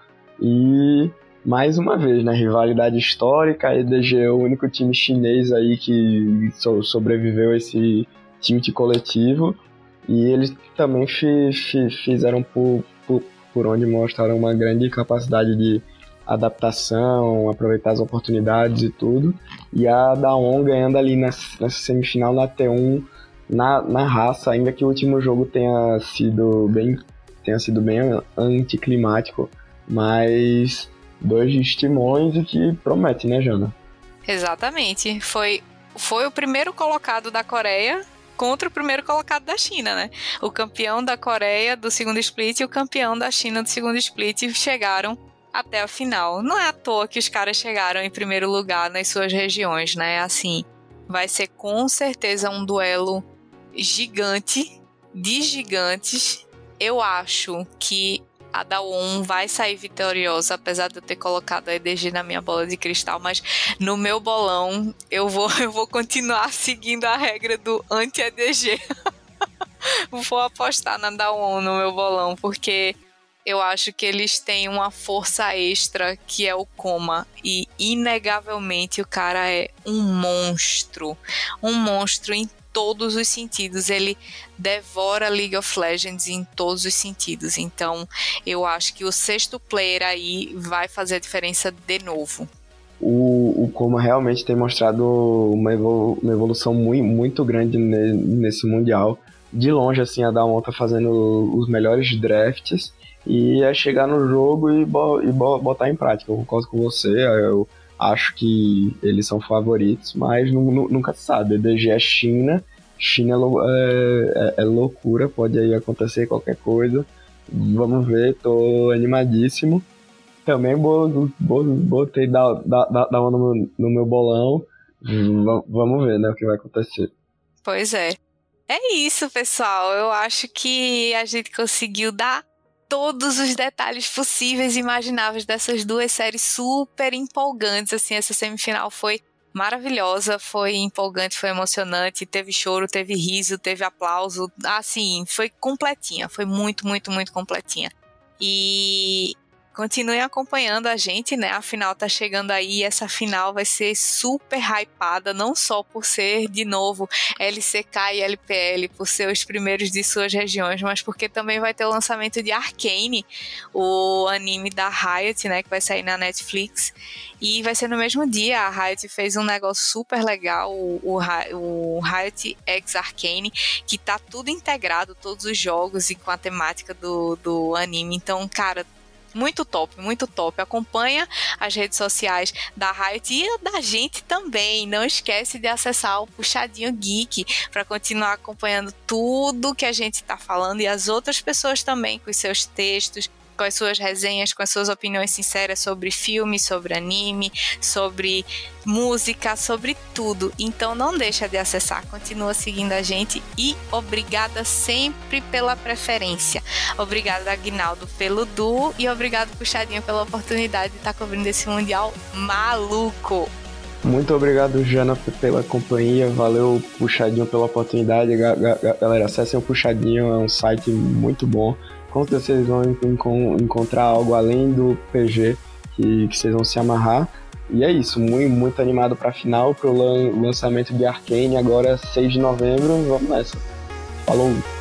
e mais uma vez, né, rivalidade histórica, a EDG é o único time chinês aí que so sobreviveu a esse time coletivo e eles também fi fi fizeram por, por, por onde mostraram uma grande capacidade de adaptação, aproveitar as oportunidades e tudo. E a Daon ganhando ali nessa, nessa semifinal na T1 na, na raça, ainda que o último jogo tenha sido bem tenha sido bem anticlimático, mas dois timões e que promete, né, Jana? Exatamente. Foi foi o primeiro colocado da Coreia contra o primeiro colocado da China, né? O campeão da Coreia do segundo split e o campeão da China do segundo split chegaram até a final. Não é à toa que os caras chegaram em primeiro lugar nas suas regiões, né? Assim, vai ser com certeza um duelo gigante de gigantes. Eu acho que a Dawon vai sair vitoriosa, apesar de eu ter colocado a EDG na minha bola de cristal, mas no meu bolão eu vou, eu vou continuar seguindo a regra do anti-EDG. vou apostar na Dawon no meu bolão, porque eu acho que eles têm uma força extra que é o coma. E inegavelmente o cara é um monstro. Um monstro em todos os sentidos. Ele devora League of Legends em todos os sentidos. Então, eu acho que o sexto player aí vai fazer a diferença de novo. o, o Coma realmente tem mostrado uma, evolu uma evolução muito, muito grande ne nesse Mundial. De longe, assim, a Dalmon tá fazendo os melhores drafts e é chegar no jogo e, bo e bo botar em prática. Eu concordo com você, eu acho que eles são favoritos, mas nunca se sabe. A DG é China, China é, é, é, loucura, pode aí acontecer qualquer coisa. Vamos ver, tô animadíssimo. Também botei da, da, da, da no, no meu bolão. vamos ver, né, o que vai acontecer. Pois é. É isso, pessoal. Eu acho que a gente conseguiu dar todos os detalhes possíveis e imagináveis dessas duas séries super empolgantes. Assim, essa semifinal foi maravilhosa, foi empolgante, foi emocionante, teve choro, teve riso, teve aplauso, assim, foi completinha, foi muito, muito, muito completinha. E Continuem acompanhando a gente, né? A final tá chegando aí. Essa final vai ser super hypada, não só por ser, de novo, LCK e LPL, por ser os primeiros de suas regiões, mas porque também vai ter o lançamento de Arcane, o anime da Riot, né? Que vai sair na Netflix. E vai ser no mesmo dia. A Riot fez um negócio super legal, o, o, o Riot X Arcane, que tá tudo integrado, todos os jogos e com a temática do, do anime. Então, cara, muito top, muito top. Acompanha as redes sociais da Riot e da gente também. Não esquece de acessar o Puxadinho Geek para continuar acompanhando tudo que a gente está falando e as outras pessoas também com os seus textos, com as suas resenhas, com as suas opiniões sinceras sobre filme, sobre anime, sobre música, sobre tudo. Então não deixa de acessar, continua seguindo a gente e obrigada sempre pela preferência. Obrigada Aguinaldo pelo duo e obrigado Puxadinho pela oportunidade de estar cobrindo esse mundial maluco. Muito obrigado, Jana, pela companhia. Valeu, Puxadinho, pela oportunidade. Galera, acessem o Puxadinho, é um site muito bom certeza vocês vão encontrar algo além do PG que, que vocês vão se amarrar. E é isso, muito, muito animado para a final, para o lançamento de Arcane, agora 6 de novembro. Vamos nessa. Falou!